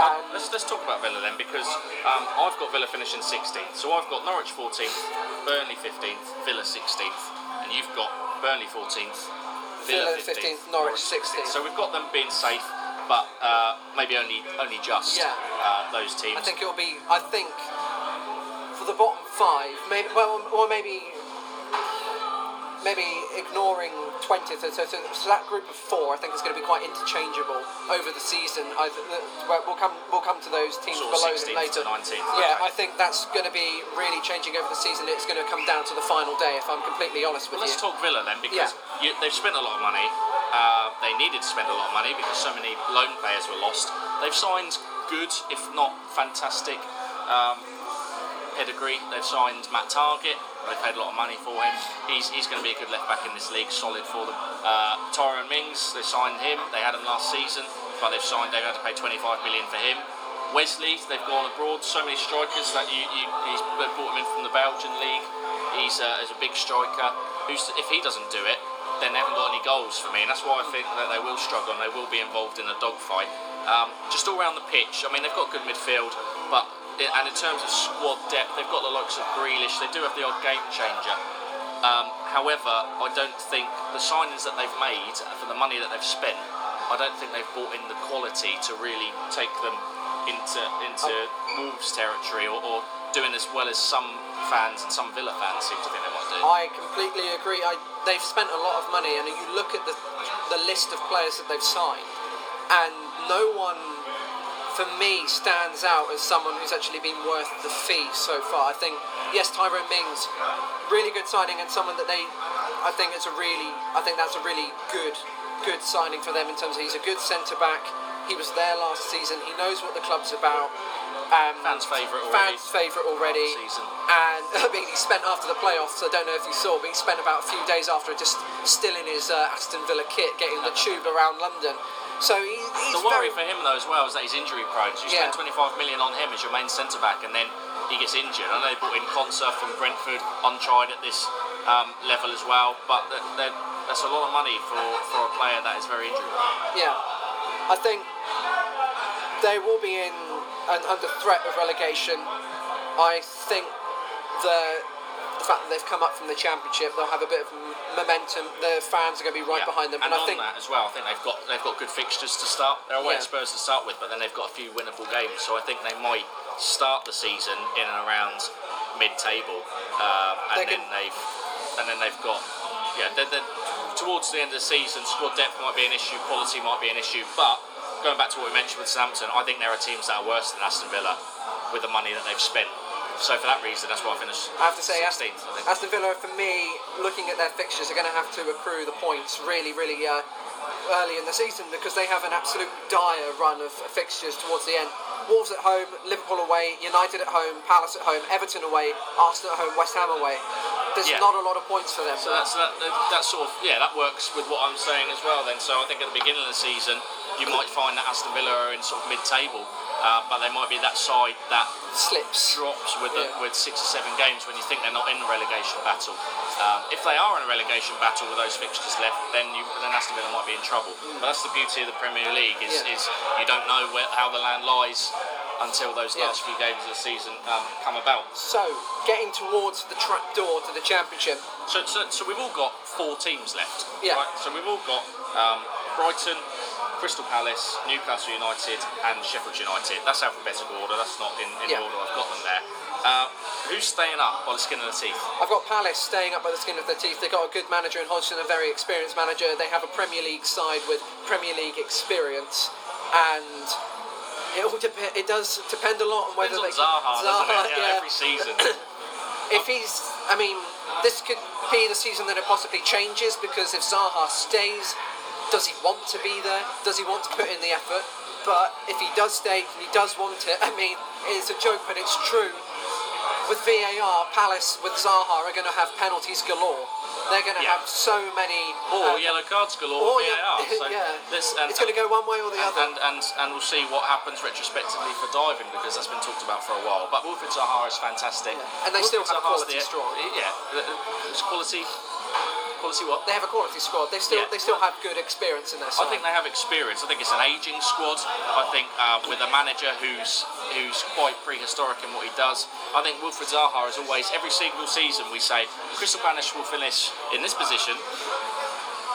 Um, let's, let's talk about Villa then because um, I've got Villa finishing 16th. So I've got Norwich 14th, Burnley 15th, Villa 16th, and you've got Burnley 14th, Villa, Villa 15th, 15th, Norwich 16th. So we've got them being safe but uh, maybe only only just yeah. uh, those teams. I think it'll be. I think for the bottom five, maybe well, or maybe maybe ignoring 20th. So, so, so that group of four, I think, is going to be quite interchangeable over the season. I, we'll come we'll come to those teams Sort of below them later. to 19th, Yeah, okay. I think that's going to be really changing over the season. It's going to come down to the final day, if I'm completely honest with Well, let's you. talk Villa then, because you, they've spent a lot of money. Uh, they needed to spend a lot of money because so many loan players were lost. They've signed good, if not fantastic, um, pedigree. They've signed Matt Targett. They've paid a lot of money for him. He's, he's going to be a good left back in this league, solid for them. Uh, Tyrone Mings, they signed him. They had him last season, but they've signed. They've had to pay 25 million for him. Wesley, they've gone abroad. So many strikers that you, you he's brought him in from the Belgian league. He's, uh, he's a big striker. Who's, if he doesn't do it, then they haven't got any goals for me, and that's why I think that they will struggle and they will be involved in a dogfight. Um, just all around the pitch, I mean, they've got good midfield, and in terms of squad depth, they've got the likes of Grealish. They do have the odd game changer. Um, however, I don't think the signings that they've made for the money that they've spent, I don't think they've brought in the quality to really take them into into Wolves territory or, or doing as well as some fans and some Villa fans seem to think they might do. I completely agree. I, they've spent a lot of money, and you look at the the list of players that they've signed, and no one, for me, stands out as someone who's actually been worth the fee so far. I think yes, Tyrone Mings, really good signing, and someone that they, I think it's a really, I think that's a really good, good signing for them in terms of he's a good centre back. He was there last season. He knows what the club's about. Um, Fans' favourite already. Fans' favourite already. And I mean, he spent after the playoffs. I don't know if you saw, but he spent about a few days after just still in his uh, Aston Villa kit, getting the tube around London. So he, The worry very, for him though as well is that he's injury prone. So you Yeah. spend 25 million on him as your main centre back, and then he gets injured. I know they brought in Konsa from Brentford, untried at this um, level as well, but that- that- that's a lot of money for, for a player that is very injury prone. yeah. I think they will be in and under threat of relegation. I think the the fact that they've come up from the championship, they'll have a bit of momentum. The fans are going to be right Yeah. behind them, And, and, I think that as well, I think they've got they've got good fixtures to start. They're away Yeah. at Spurs to start with, but then they've got a few winnable games. So I think they might start the season in and around mid-table, um, and then they've and then they've got yeah. They're, they're, towards the end of the season, squad depth might be an issue, quality might be an issue, but going back to what we mentioned with Southampton, I think there are teams that are worse than Aston Villa with the money that they've spent. So for that reason, that's why I finished. I have to say, Aston, 16th, I think. Aston Villa, for me, looking at their fixtures, are going to have to accrue the points really, really uh, early in the season because they have an absolute dire run of fixtures towards the end. Wolves at home, Liverpool away, United at home, Palace at home, Everton away, Arsenal at home, West Ham away. There's Yeah. not a lot of points for them. So that's that, that, that sort of yeah, that works with what I'm saying as well. Then, so I think at the beginning of the season, you might find that Aston Villa are in sort of mid-table, uh, but they might be that side that slips. drops with the, Yeah. with six or seven games when you think they're not in the relegation battle. Um, if they are in a relegation battle with those fixtures left, then you then Aston Villa might be in trouble. But that's the beauty of the Premier League is, Yeah. is you don't know where, how the land lies until those Yeah. last few games of the season um, come about. So, getting towards the trap door to the Championship, So, so, so we've all got four teams left. Yeah. Right? So we've all got um, Brighton, Crystal Palace, Newcastle United, and Sheffield United. That's alphabetical order. That's not in, in Yeah. order. I've got them there. Uh, who's staying up by the skin of the teeth? I've got Palace staying up by the skin of their teeth. They've got a good manager in Hodgson, a very experienced manager. They have a Premier League side with Premier League experience, and it all dep- It does depend a lot on whether Depends they on Zaha, doesn't it? Yeah, yeah. Every season. If he's, I mean, this could be the season that it possibly changes because if Zaha stays, does he want to be there? Does he want to put in the effort? But if he does stay, and he does want it. I mean, it's a joke, but it's true. With VAR, Palace with Zaha are going to have penalties galore. They're going to Yeah. have so many. Or uh, yellow cards galore. or yeah. So yeah. let's- and- it's going to go one way or the and, other. and, and and we'll see what happens retrospectively for diving because that's been talked about for a while. But Wilfried Zaha is fantastic. Yeah. And they still have Zaha's quality the-. Yeah, it's quality. Quality what? they have a quality squad. They still Yeah. they still have good experience in their I think they have experience. I think it's an aging squad. I think uh, with a manager who's who's quite prehistoric in what he does. I think Wilfred Zaha is always every single season we say Crystal Palace will finish in this position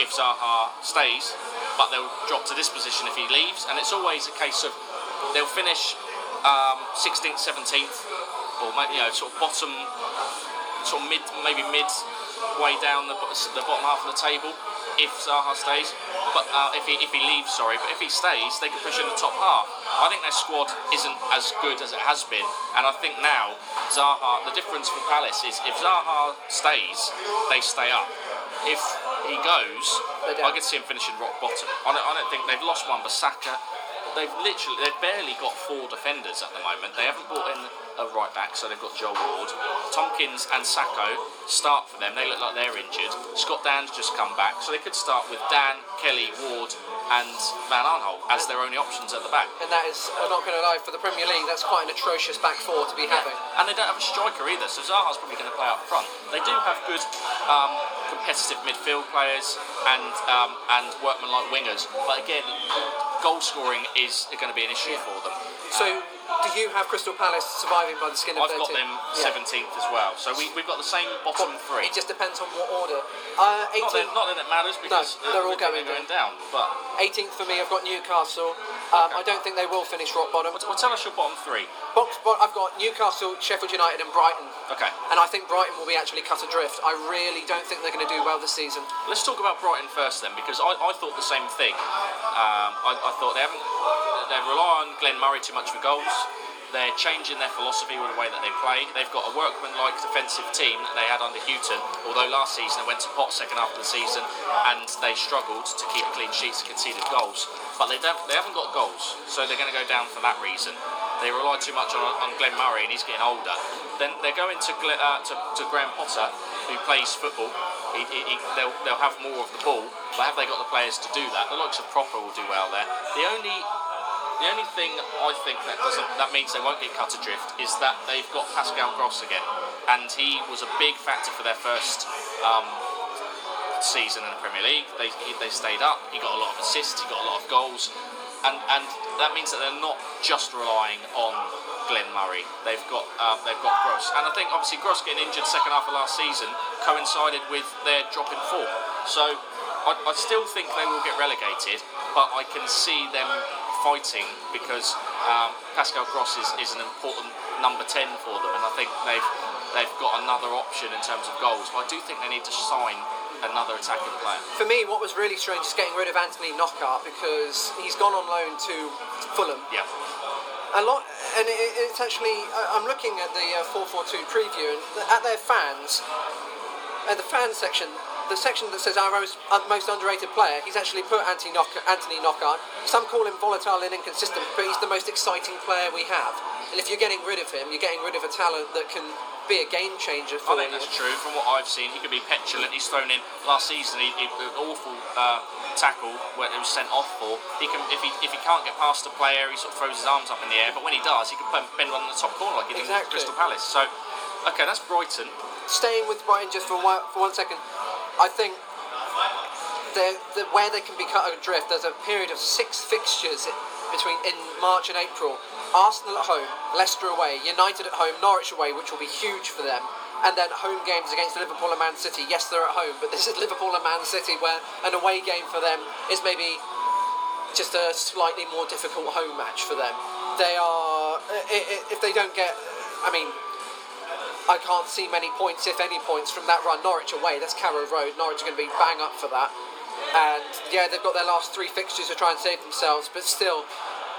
if Zaha stays, but they'll drop to this position if he leaves. And it's always a case of they'll finish um, 16th, 17th, or maybe you know sort of bottom, sort of mid, maybe mid way down the, the bottom half of the table if Zaha stays. But uh, if he if he leaves, sorry, but if he stays, they can push in the top half. I think their squad isn't as good as it has been, and I think now Zaha. The difference for Palace is if Zaha stays, they stay up. If he goes, I could see him finishing rock bottom. I don't, I don't think they've lost one, Bissaka. They've literally, they've barely got four defenders at the moment. They haven't brought in a right back, so they've got Joel Ward. Tomkins and Sakho start for them. They look like they're injured. Scott Dann's just come back, so they could start with Dan, Kelly, Ward, and Van Aanholt as their only options at the back. And that is, I'm not going to lie, for the Premier League, that's quite an atrocious back four to be having. And they don't have a striker either, so Zaha's probably going to play up front. They do have good um, competitive midfield players and um, and workman like wingers, but again, goal scoring is going to be an issue for them. So, do you have Crystal Palace surviving by the skin of their teeth? I've their got them Yeah. 17th as well, so we, we've got the same bottom three. It just depends on what order. Uh, Not 18th, that, not that it matters because uh, they're all going going down. But 18th for me, I've got Newcastle. Um, I don't think they will finish rock bottom. well, tell us your bottom three. Box, but I've got Newcastle, Sheffield United, and Brighton. Okay, And I think Brighton will be actually cut adrift. I really don't think they're going to do well this season. let's talk about Brighton first then, because I, I thought the same thing. Um, I, I thought they haven't they rely on Glenn Murray too much for goals. They're changing their philosophy with the way that they play. They've got a workman-like defensive team that they had under Hughton. Although last season they went to pot second half of the season and they struggled to keep clean sheets and conceded goals. But they don't, they haven't got goals, so they're going to go down for that reason. They rely too much on, on Glenn Murray and he's getting older. Then they're going to, uh, to, to Graham Potter, who plays football. He, he, he, they'll, they'll have more of the ball, but have they got the players to do that? The likes of Pröpper will do well there. The only the only thing I think that doesn't that means they won't get cut adrift is that they've got Pascal Gross again, and he was a big factor for their first um, season in the Premier League. They they stayed up. He got a lot of assists. He got a lot of goals, and and that means that they're not just relying on Glenn Murray. They've got uh, they've got Gross, and I think obviously Gross getting injured second half of last season coincided with their drop in form. So I, I still think they will get relegated, but I can see them fighting because um, Pascal Gross is, is an important number 10 for them, and I think they've they've got another option in terms of goals. But I do think they need to sign another attacking player. For me, what was really strange is getting rid of Anthony Knockaert because he's gone on loan to Fulham. Yeah. A lot, and it, it's actually. I'm looking at the uh, 442 preview, and at their fans, at the fan section, the section that says our most, most underrated player, he's actually put Anthony, Knock- Anthony Knockaert. Some call him volatile and inconsistent, but he's the most exciting player we have. And if you're getting rid of him, you're getting rid of a talent that can be a game changer for I think you. that's true. From what I've seen, he could be petulant. He's thrown in last season. He, he an awful uh, tackle where he was sent off for. He can if he if he can't get past a player, he sort of throws his arms up in the air. But when he does, he can bend in the top corner like he did with Exactly. Crystal Palace. So, okay, that's Brighton. staying with Brighton just for one, for one second, I think they're, they where they can be cut adrift, there's a period of six fixtures between in March and April. Arsenal at home, Leicester away, United at home, Norwich away, which will be huge for them. And then home games against Liverpool and Man City. Yes, they're at home, but this is Liverpool and Man City, where an away game for them is maybe just a slightly more difficult home match for them. They are, if they don't get, I mean, I can't see many points, if any points, from that run. Norwich away, that's Carrow Road. Norwich are going to be bang up for that. And yeah, they've got their last three fixtures to try and save themselves, but still,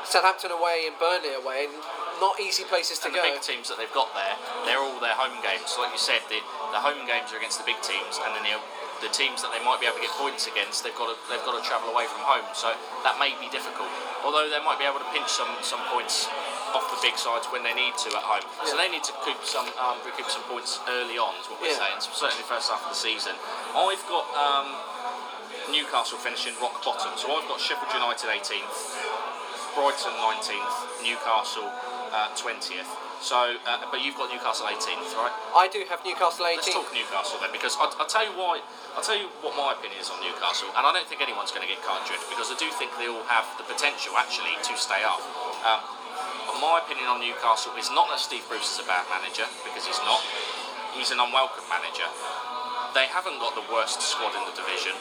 Southampton away and Burnley away, and not easy places to And go. the big teams that they've got there, they're all their home games. So like you said, the, the home games are against the big teams, and then the, the teams that they might be able to get points against, they've got to they've got to travel away from home. So that may be difficult. Although they might be able to pinch some some points off the big sides when they need to at home. So they need to recoup some um, recoup some points early on, is what we're Yeah. saying. So certainly first half of the season. I've got. Um, Newcastle finishing rock bottom, so I've got Sheffield United 18th, Brighton 19th, Newcastle uh, 20th. So, uh, but you've got Newcastle 18th, right? I do have Newcastle 18. Let's talk Newcastle then, because I, I'll tell you why. I'll tell you what my opinion is on Newcastle, and I don't think anyone's going to get cut adrift because I do think they all have the potential actually to stay up. Um, but my opinion on Newcastle is not that Steve Bruce is a bad manager because he's not. He's an unwelcome manager. They haven't got the worst squad in the division,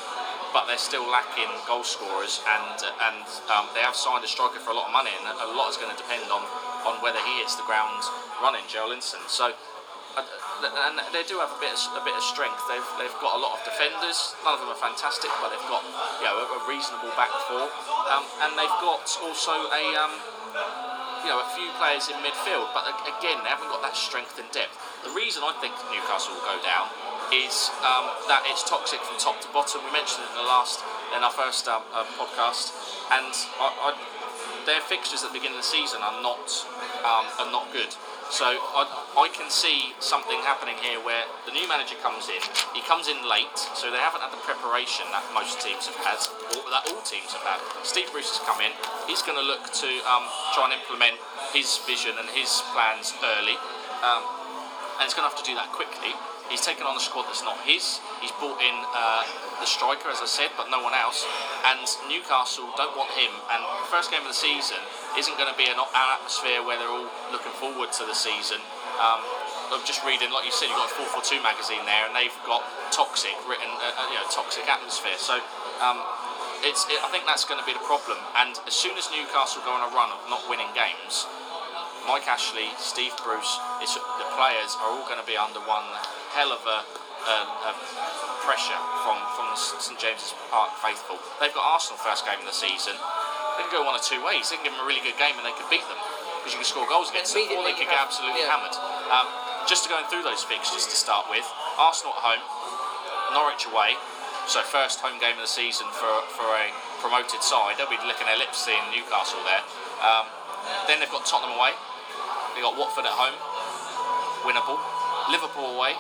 but they're still lacking goal scorers, and and um, they have signed a striker for a lot of money, and a lot is going to depend on on whether he hits the ground running, Joelinton. So and they do have a bit of, a bit of strength. They've, they've got a lot of defenders. None of them are fantastic, but they've got you know a, reasonable back four, um, and they've got also a um, you know a few players in midfield. But again, they haven't got that strength and depth. The reason I think Newcastle will go down is um, that it's toxic from top to bottom. We mentioned it in the last in our first um, uh, podcast, and I, I, their fixtures at the beginning of the season are not um, are not good. So I, I can see something happening here where the new manager comes in. He comes in late, so they haven't had the preparation that most teams have had, or that all teams have had. Steve Bruce has come in. He's going to look to um, try and implement his vision and his plans early, um, and he's going to have to do that quickly. He's taken on a squad that's not his. He's brought in uh, the striker, as I said, but no one else. And Newcastle don't want him. And first game of the season isn't going to be an, atmosphere where they're all looking forward to the season. Um, I'm just reading, like you said, you've got a 442 magazine there, and they've got toxic written, uh, uh, you know, toxic atmosphere. So um, it's, it, I think that's going to be the problem. And as soon as Newcastle go on a run of not winning games, Mike Ashley, Steve Bruce, the players are all going to be under one hell of a, a, a pressure from, from the St James's Park faithful. They've got Arsenal first game of the season. They can go one of two ways. They can give them a really good game and they could beat them because you can score goals against them, or they could get absolutely yeah. hammered. Um, just to going through those fixtures to start with, Arsenal at home, Norwich away. So first home game of the season for, for a promoted side. They'll be licking their lips seeing Newcastle there. Um, then they've got Tottenham away. They've got Watford at home, winnable. Liverpool away,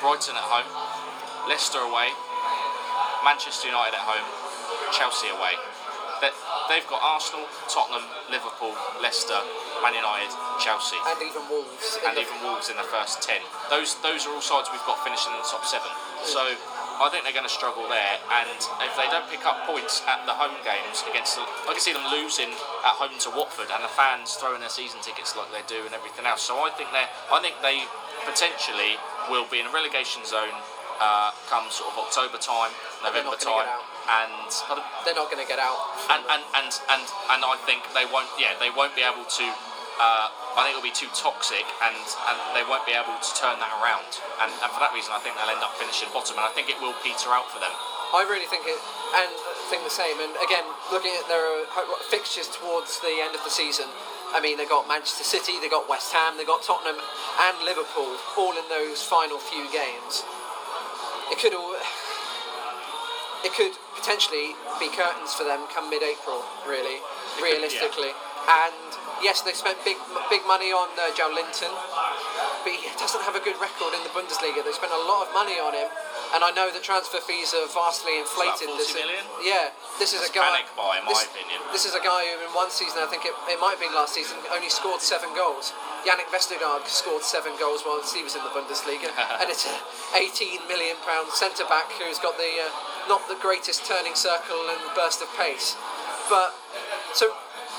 Brighton at home, Leicester away, Manchester United at home, Chelsea away. They've got Arsenal, Tottenham, Liverpool, Leicester, Man United, Chelsea, and even Wolves, and even Wolves in the first ten. Those those are all sides we've got finishing in the top seven. So I think they're going to struggle there. And if they don't pick up points at the home games against, the, I can see them losing at home to Watford, and the fans throwing their season tickets like they do and everything else. So I think they, I think they potentially will be in a relegation zone uh, come sort of October time, November time, and they're not going to get out. And, and and and and I think they won't. Yeah, they won't be able to. Uh, I think it'll be too toxic, and, and they won't be able to turn that around. And, and for that reason, I think they'll end up finishing bottom, and I think it will peter out for them. I really think it, and think the same. And again, looking at their fixtures towards the end of the season, I mean, they got Manchester City, they got West Ham, they got Tottenham and Liverpool, all in those final few games. It could all, it could potentially be curtains for them come mid-April, really, realistically. yeah. And yes, they spent big big money on uh, Joelinton, but he doesn't have a good record in the Bundesliga. They spent a lot of money on him, and I know that transfer fees are vastly inflated. this million? Yeah, this is That's a guy. Buy, in this, opinion. This is a guy who, in one season, I think it, it might have been last season, only scored seven goals. Jannik Vestergaard scored seven goals while he was in the Bundesliga, and it's an 18 million pound centre back who's got the uh, not the greatest turning circle and burst of pace. But so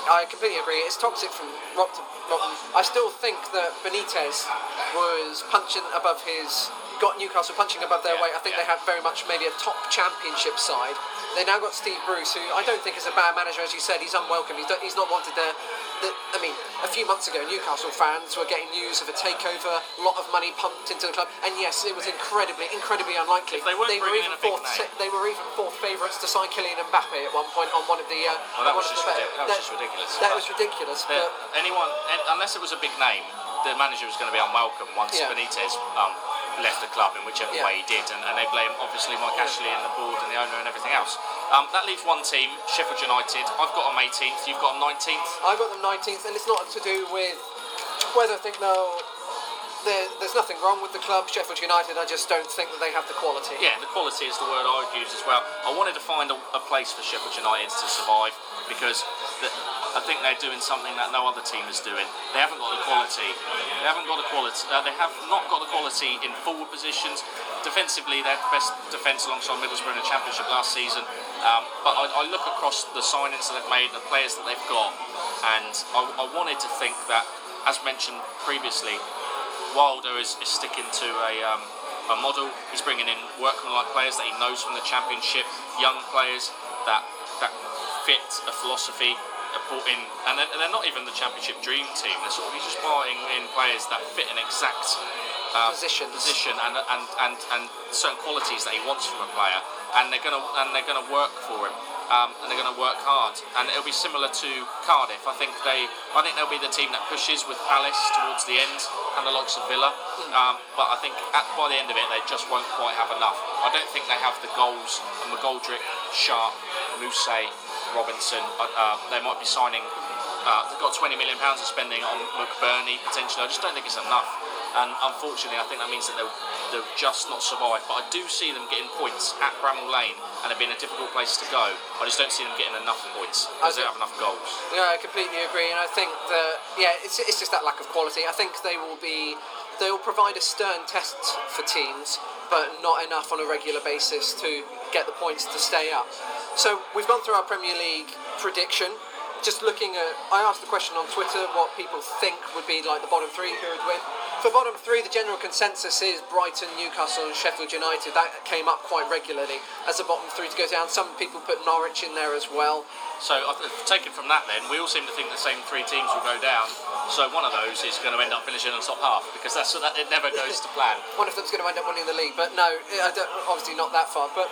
I completely agree. It's toxic from rock to rock. I still think that Benitez was punching above his got Newcastle punching above their yeah, weight. I think yeah. they have very much maybe a top championship side. They now got Steve Bruce, who I don't think is a bad manager, as you said. He's unwelcome. He's, he's not wanted there. The, I mean, a few months ago, Newcastle fans were getting news of a takeover, a lot of money pumped into the club, and yes, it was incredibly, incredibly unlikely. If they, they were even fourth. They were even fourth favourites to sign Kylian Mbappe at one point on one of the. Uh, well, that, was just, that, that was just ridiculous. That was ridiculous. Anyone, unless it was a big name, the manager was going to be unwelcome once yeah. Benitez um, left the club in whichever yeah. way he did, and, and, they blame obviously Mike Ashley and the board and the owner and everything else. Um, that leaves one team, Sheffield United. I've got them 18th. You've got them 19th. I've got them 19th, and it's not to do with whether I think they'll there, there's nothing wrong with the club, Sheffield United. I just don't think that they have the quality. Yeah, the quality is the word I would use as well. I wanted to find a, a place for Sheffield United to survive because the, I think they're doing something that no other team is doing. They haven't got the quality. They haven't got the quality. Uh, they have not got the quality in forward positions. Defensively, they're the best defence alongside Middlesbrough in the Championship last season. Um, but I, I, look across the signings that they've made, the players that they've got, and I, I wanted to think that, as mentioned previously, Wilder is, is sticking to a, um, a model. He's bringing in workman-like players that he knows from the Championship, young players that that fit a philosophy. Brought in, and they're, they're not even the Championship dream team. They're sort of he's just buying in players that fit an exact uh, Positions. position and, and, and, and certain qualities that he wants from a player, and they're gonna and they're gonna work for him. Um, and they're going to work hard, and it'll be similar to Cardiff. I think they, I think they'll be the team that pushes with Palace towards the end, and the likes of Villa. Um, but I think at, by the end of it, they just won't quite have enough. I don't think they have the goals and McGoldrick, Sharp, Mousset, Robinson. Uh, they might be signing. Uh, they've got 20 million pounds of spending on McBurnie potentially. I just don't think it's enough. And unfortunately, I think that means that they'll, they'll just not survive. But I do see them getting points at Bramall Lane, and it being a difficult place to go. I just don't see them getting enough points because they don't have enough goals. Yeah, I completely agree, and I think that yeah, it's, it's just that lack of quality. I think they will be they will provide a stern test for teams, but not enough on a regular basis to get the points to stay up. So we've gone through our Premier League prediction. Just looking at, I asked the question on Twitter what people think would be like the bottom three who would win. For bottom three, the general consensus is Brighton, Newcastle, and Sheffield United. That came up quite regularly as the bottom three to go down. Some people put Norwich in there as well. So taken from that, then we all seem to think the same three teams will go down. So one of those is going to end up finishing in the top half because that's that it never goes to plan. one of them's going to end up winning the league. But no, I don't, obviously not that far. But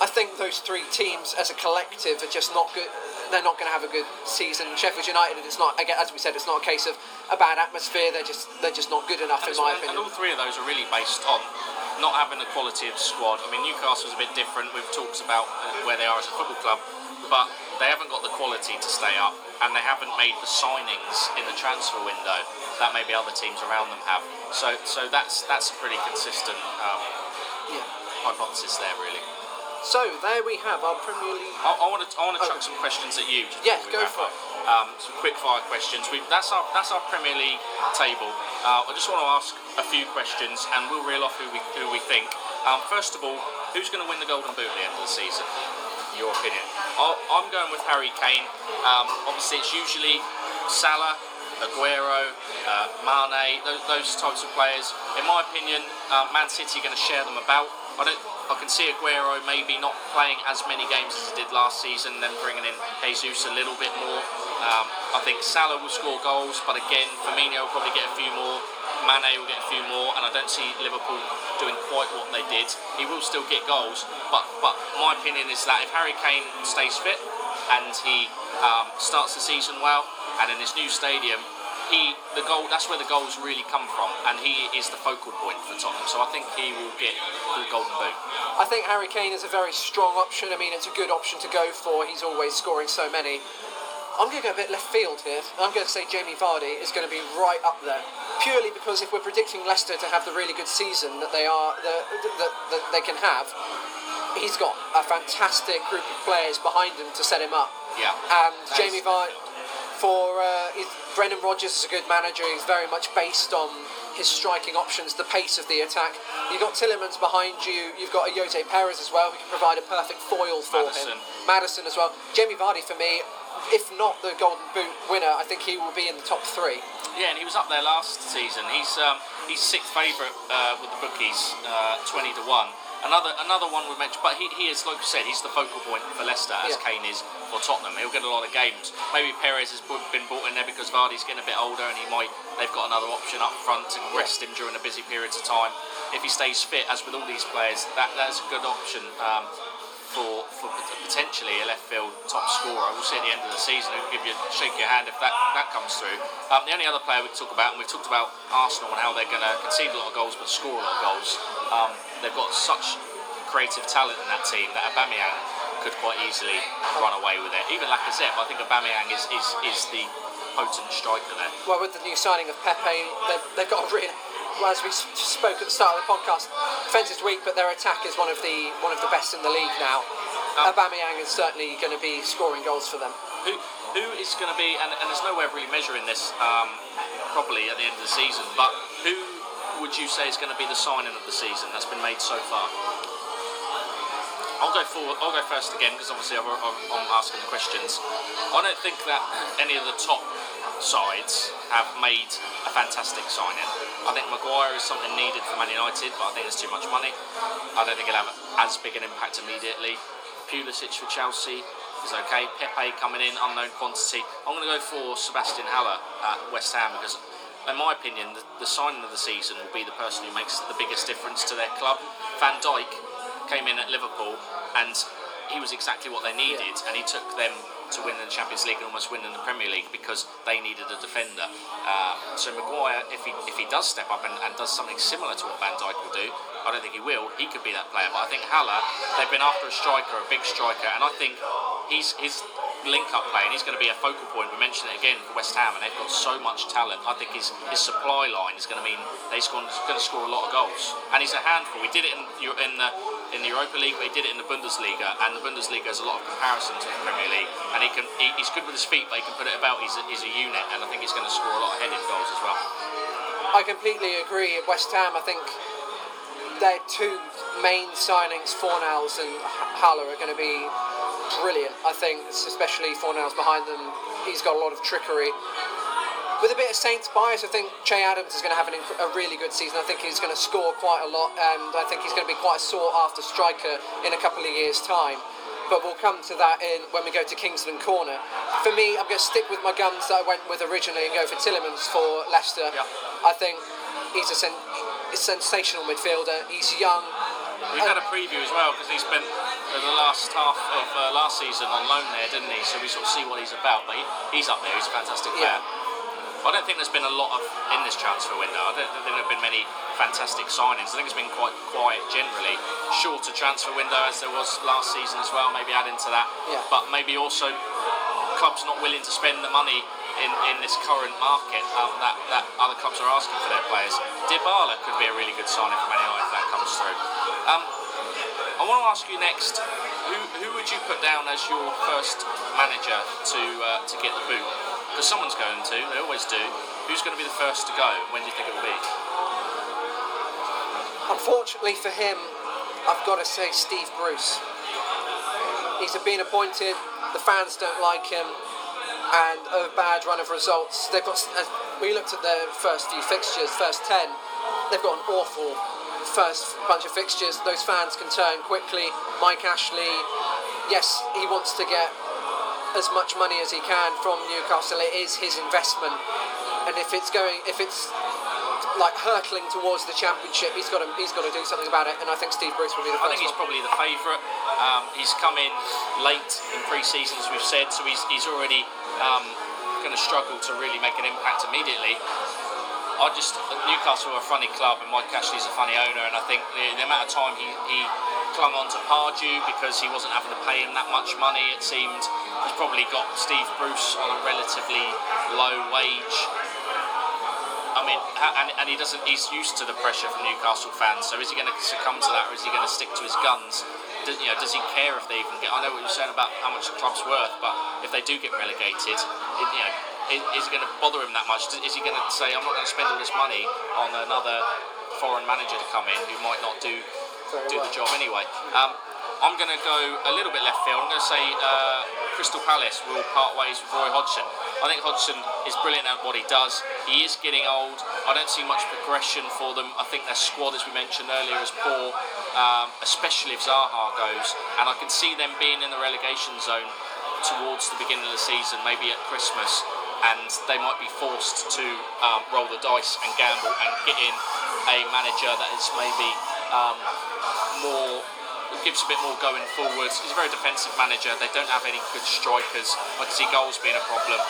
I think those three teams as a collective are just not good. They're not going to have a good season. Sheffield United, it's not again, as we said, it's not a case of a bad atmosphere. They're just they're just not good enough And, in my it's- and opinion. all three of those are really based on not having the quality of squad. I mean, Newcastle's a bit different. We've talked about uh, where they are as a football club, but they haven't got the quality to stay up, and they haven't made the signings in the transfer window that maybe other teams around them have. So, so that's that's a pretty consistent um, Yeah. hypothesis there, really. So there we have our Premier League. I, I want to I want to chuck some questions at you. Yes, go for up. Um, some quick fire questions. We, that's our that's our Premier League table. Uh, I just want to ask a few questions, and we'll reel off who we who we think. Um, first of all, who's going to win the Golden Boot at the end of the season? Your opinion? i I'm going with Harry Kane. Um, obviously, it's usually Salah, Aguero, uh, Mane, those, those types of players. In my opinion, uh, Man City are going to share them about. I don't. I can see Aguero maybe not playing as many games as he did last season, then bringing in Jesus a little bit more. Um, I think Salah will score goals, but again, Firmino will probably get a few more. Mane will get a few more, and I don't see Liverpool doing quite what they did. He will still get goals, but but my opinion is that if Harry Kane stays fit and he um, starts the season well, and in his new stadium, he the goal that's where the goals really come from, and he is the focal point for Tottenham. So I think he will get the Golden Boot. I think Harry Kane is a very strong option. I mean, it's a good option to go for. He's always scoring so many. I'm going to go a bit left field here. I'm going to say Jamie Vardy is going to be right up there, purely because if we're predicting Leicester to have the really good season that they are that, that, that they can have, he's got a fantastic group of players behind him to set him up. Yeah. And Jamie Vardy, for uh, Brendan Rodgers is a good manager. He's very much based on his striking options, the pace of the attack. You've got Tielemans behind you. You've got a Ayoze Perez as well, who can provide a perfect foil for Maddison. him. Maddison as well. Jamie Vardy for me, if not the Golden Boot winner, I think he will be in the top three. Yeah, and he was up there last season. He's um, he's sixth favourite uh, with the bookies, uh, twenty to one. Another another one we mentioned, but he, he is like you said, he's the focal point for Leicester as Yeah. Kane is for Tottenham. He'll get a lot of games. Maybe Perez has been brought in there because Vardy's getting a bit older, and he might they've got another option up front to rest him during the busy periods of time. If he stays fit, as with all these players, that that's a good option. Um, for, for potentially a left field top scorer. We'll see at the end of the season. Who'll give you shake your hand if that, that comes through. Um, the only other player we talk about, and we've talked about Arsenal and how they're going to concede a lot of goals but score a lot of goals. Um, they've got such creative talent in that team that Aubameyang could quite easily run away with it. Even Lacazette, I think Aubameyang is, is, is the potent striker there. Well, with the new signing of Pepe, they've, they've got a really. Well, as we spoke at the start of the podcast, defence is weak, but their attack is one of the one of the best in the league now. Um, Aubameyang is certainly going to be scoring goals for them. Who, who is going to be, and, and there's no way of really measuring this um, properly at the end of the season, but who would you say is going to be the signing of the season that's been made so far? I'll go forward. I'll go first again because obviously I'm, I'm, I'm asking the questions. I don't think that any of the top sides have made a fantastic signing. I think Maguire is something needed for Man United, but I think there's too much money. I don't think he'll have as big an impact immediately. Pulisic for Chelsea is okay. Pepe coming in, unknown quantity. I'm going to go for Sebastian Haller at West Ham because in my opinion, the, the signing of the season will be the person who makes the biggest difference to their club. Van Dijk came in at Liverpool and he was exactly what they needed, and he took them to win the Champions League and almost win in the Premier League because they needed a defender. Uh, so Maguire, if he if he does step up and, and does something similar to what Van Dijk will do, I don't think he will. He could be that player, but I think Haller, they've been after a striker, a big striker, and I think he's his link-up play, and he's going to be a focal point. We mentioned it again for West Ham, and they've got so much talent. I think his his supply line is going to mean that he's going to score a lot of goals, and he's a handful. We did it in in the in the Europa League, he did it in the Bundesliga, and the Bundesliga has a lot of comparison to the Premier League, and he can he, he's good with his feet, but he can put it about. He's a, he's a unit, and I think he's going to score a lot of headed goals as well. I completely agree. At West Ham, I think their two main signings, Fornals and Haller, are going to be brilliant. I think, especially Fornals behind them, he's got a lot of trickery. With a bit of Saints bias, I think Che Adams is going to have an inc- a really good season. I think he's going to score quite a lot, and I think he's going to be quite a sought after striker in a couple of years' time. But we'll come to that in when we go to Kingsland Corner. For me, I'm going to stick with my guns that I went with originally and go for Tielemans for Leicester. Yeah. I think he's a, sen- a sensational midfielder. He's young. We've had a preview as well because he spent the last half of uh, last season on loan there, didn't he? So we sort of see what he's about. But he, he's up there. He's a fantastic player. Yeah. I don't think there's been a lot of in this transfer window. I don't think there have been many fantastic signings. I think it's been quite quiet generally. Shorter transfer window as there was last season as well. Maybe add into that. Yeah. But maybe also clubs not willing to spend the money in, in this current market um, that, that other clubs are asking for their players. Dybala could be a really good signing for Man United if that comes through. Um, I want to ask you next, who, who would you put down as your first manager to uh, to get the boot? Because someone's going to, they always do. Who's going to be the first to go? When do you think it will be? Unfortunately for him, I've got to say Steve Bruce. He's been appointed, the fans don't like him, and a bad run of results. They've got, as we looked at their first few fixtures, first 10, they've got an awful first bunch of fixtures. Those fans can turn quickly. Mike Ashley, yes, he wants to get as much money as he can from Newcastle. It is his investment, and if it's going, if it's like hurtling towards the championship, he's got to he's got to do something about it. And I think Steve Bruce will be the I think he's one. probably the favourite. Um, he's come in late in pre-season, as we've said, so he's, he's already um, going to struggle to really make an impact immediately. I just Newcastle are a funny club, and Mike Ashley's a funny owner, and I think the, the amount of time he, he clung on to Pardew because he wasn't having to pay him that much money, it seemed, he's probably got Steve Bruce on a relatively low wage. I mean, and, he doesn't. He's used to the pressure from Newcastle fans. So is he going to succumb to that, or is he going to stick to his guns? Does, you know, does he care if they even get? I know what you're saying about how much the club's worth, but if they do get relegated, it, you know, is, is it going to bother him that much? Is he going to say, "I'm not going to spend all this money on another foreign manager to come in who might not do Very do well. the job anyway?" Um, I'm going to go a little bit left field. I'm going to say uh, Crystal Palace will part ways with Roy Hodgson. I think Hodgson is brilliant at what he does. He is getting old. I don't see much progression for them. I think their squad, as we mentioned earlier, is poor, um, especially if Zaha goes. And I can see them being in the relegation zone towards the beginning of the season, maybe at Christmas. And they might be forced to um, roll the dice and gamble and get in a manager that is maybe um, more gives a bit more going forwards. He's a very defensive manager. They don't have any good strikers. I can see goals being a problem.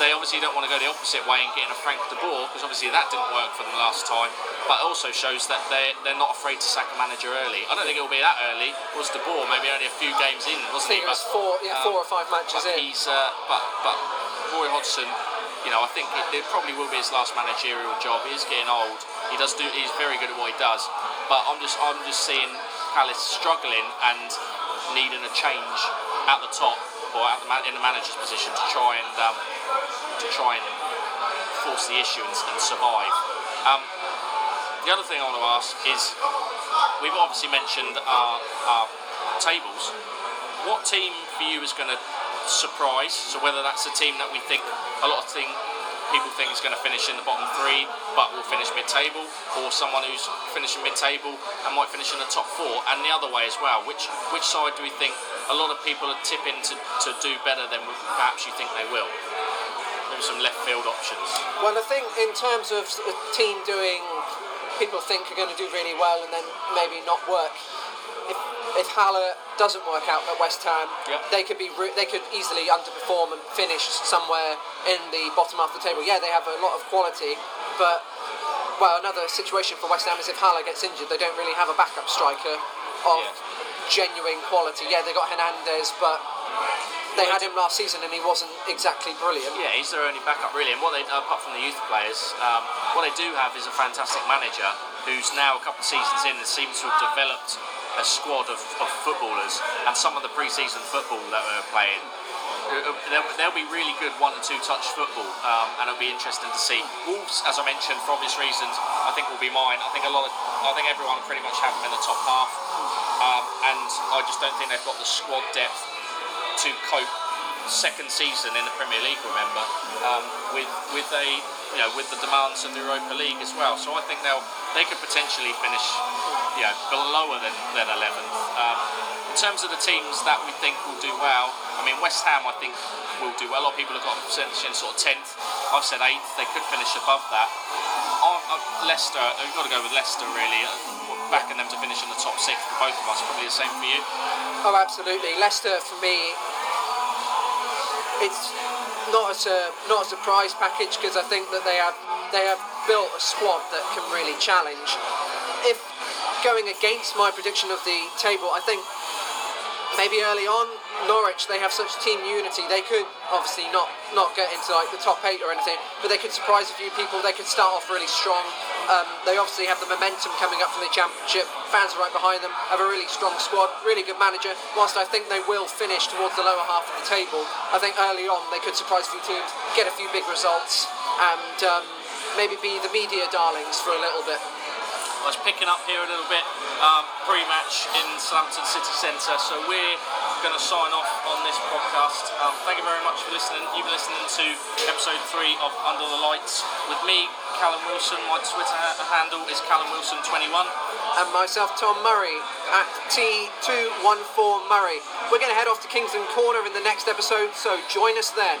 They obviously don't want to go the opposite way and get in a Frank de Boer because obviously that didn't work for them last time. But it also shows that they they're not afraid to sack a manager early. I don't think it'll be that early. It was de Boer maybe only a few games in, wasn't he? think it was But, four, yeah, um, four or five matches but in. he's uh, but but Roy Hodgson, you know, I think it, it probably will be his last managerial job. He is getting old. He does do. He's very good at what he does. But I'm just I'm just seeing Palace struggling and needing a change at the top or the man, in the manager's position to try and um, to try and force the issue and, and survive. Um, the other thing I want to ask is, we've obviously mentioned our, our tables. What team for you is going to surprise? So whether that's a team that we think a lot of thing, people think is going to finish in the bottom three, but will finish mid-table, or someone who's finishing mid-table and might finish in the top four, and the other way as well. Which which side do we think a lot of people are tipping to, to do better than perhaps you think they will? Maybe some left field options. Well, I think in terms of a team doing, people think are going to do really well and then maybe not work. If, Haller doesn't work out at West Ham, they could be they could easily underperform and finish somewhere in the bottom half of the table. Yeah, they have a lot of quality, but well, another situation for West Ham is if Haller gets injured, they don't really have a backup striker of Yeah. genuine quality. Yeah, they got Hernandez, but they had him last season and he wasn't exactly brilliant. Yeah, he's their only backup really. And what they, apart from the youth players, um, what they do have is a fantastic manager who's now a couple of seasons in and seems to have developed a squad of, of footballers. And some of the pre-season football that we're playing, uh, uh, they'll, they'll be really good one and two touch football, um, and it'll be interesting to see. Wolves, as I mentioned, for obvious reasons, I think will be mine. I think a lot of, I think everyone pretty much have them in the top half, um, and I just don't think they've got the squad depth to cope second season in the Premier League. Remember, um, with with a you know with the demands of the Europa League as well. So I think they'll they could potentially finish know lower than than 11th. Um, in terms of the teams that we think will do well, I mean West Ham I think will do well. A lot of people have got them finishing sort of 10th. I've said 8th. They could finish above that. I'm, I'm, Leicester, we've got to go with Leicester really. uh, Backing them to finish in the top six for both of us. Probably the same for you. Oh, absolutely. Leicester for me, it's not a not a surprise package because I think that they have they have built a squad that can really challenge. If going against my prediction of the table, I think maybe early on Norwich they have such team unity they could obviously not not get into like the top eight or anything but they could surprise a few people they could start off really strong um, they obviously have the momentum coming up from the championship fans are right behind them have a really strong squad really good manager whilst I think they will finish towards the lower half of the table I think early on they could surprise a few teams get a few big results and um, maybe be the media darlings for a little bit I was picking up here a little bit um, pre-match in Southampton City Centre. So we're going to sign off on this podcast. Um, thank you very much for listening. You've been listening to episode three of Under the Lights with me, Callum Wilson. My Twitter handle is Callum Wilson21. and myself, Tom Murray, at T214 Murray. We're going to head off to Kingston Corner in the next episode, so join us then.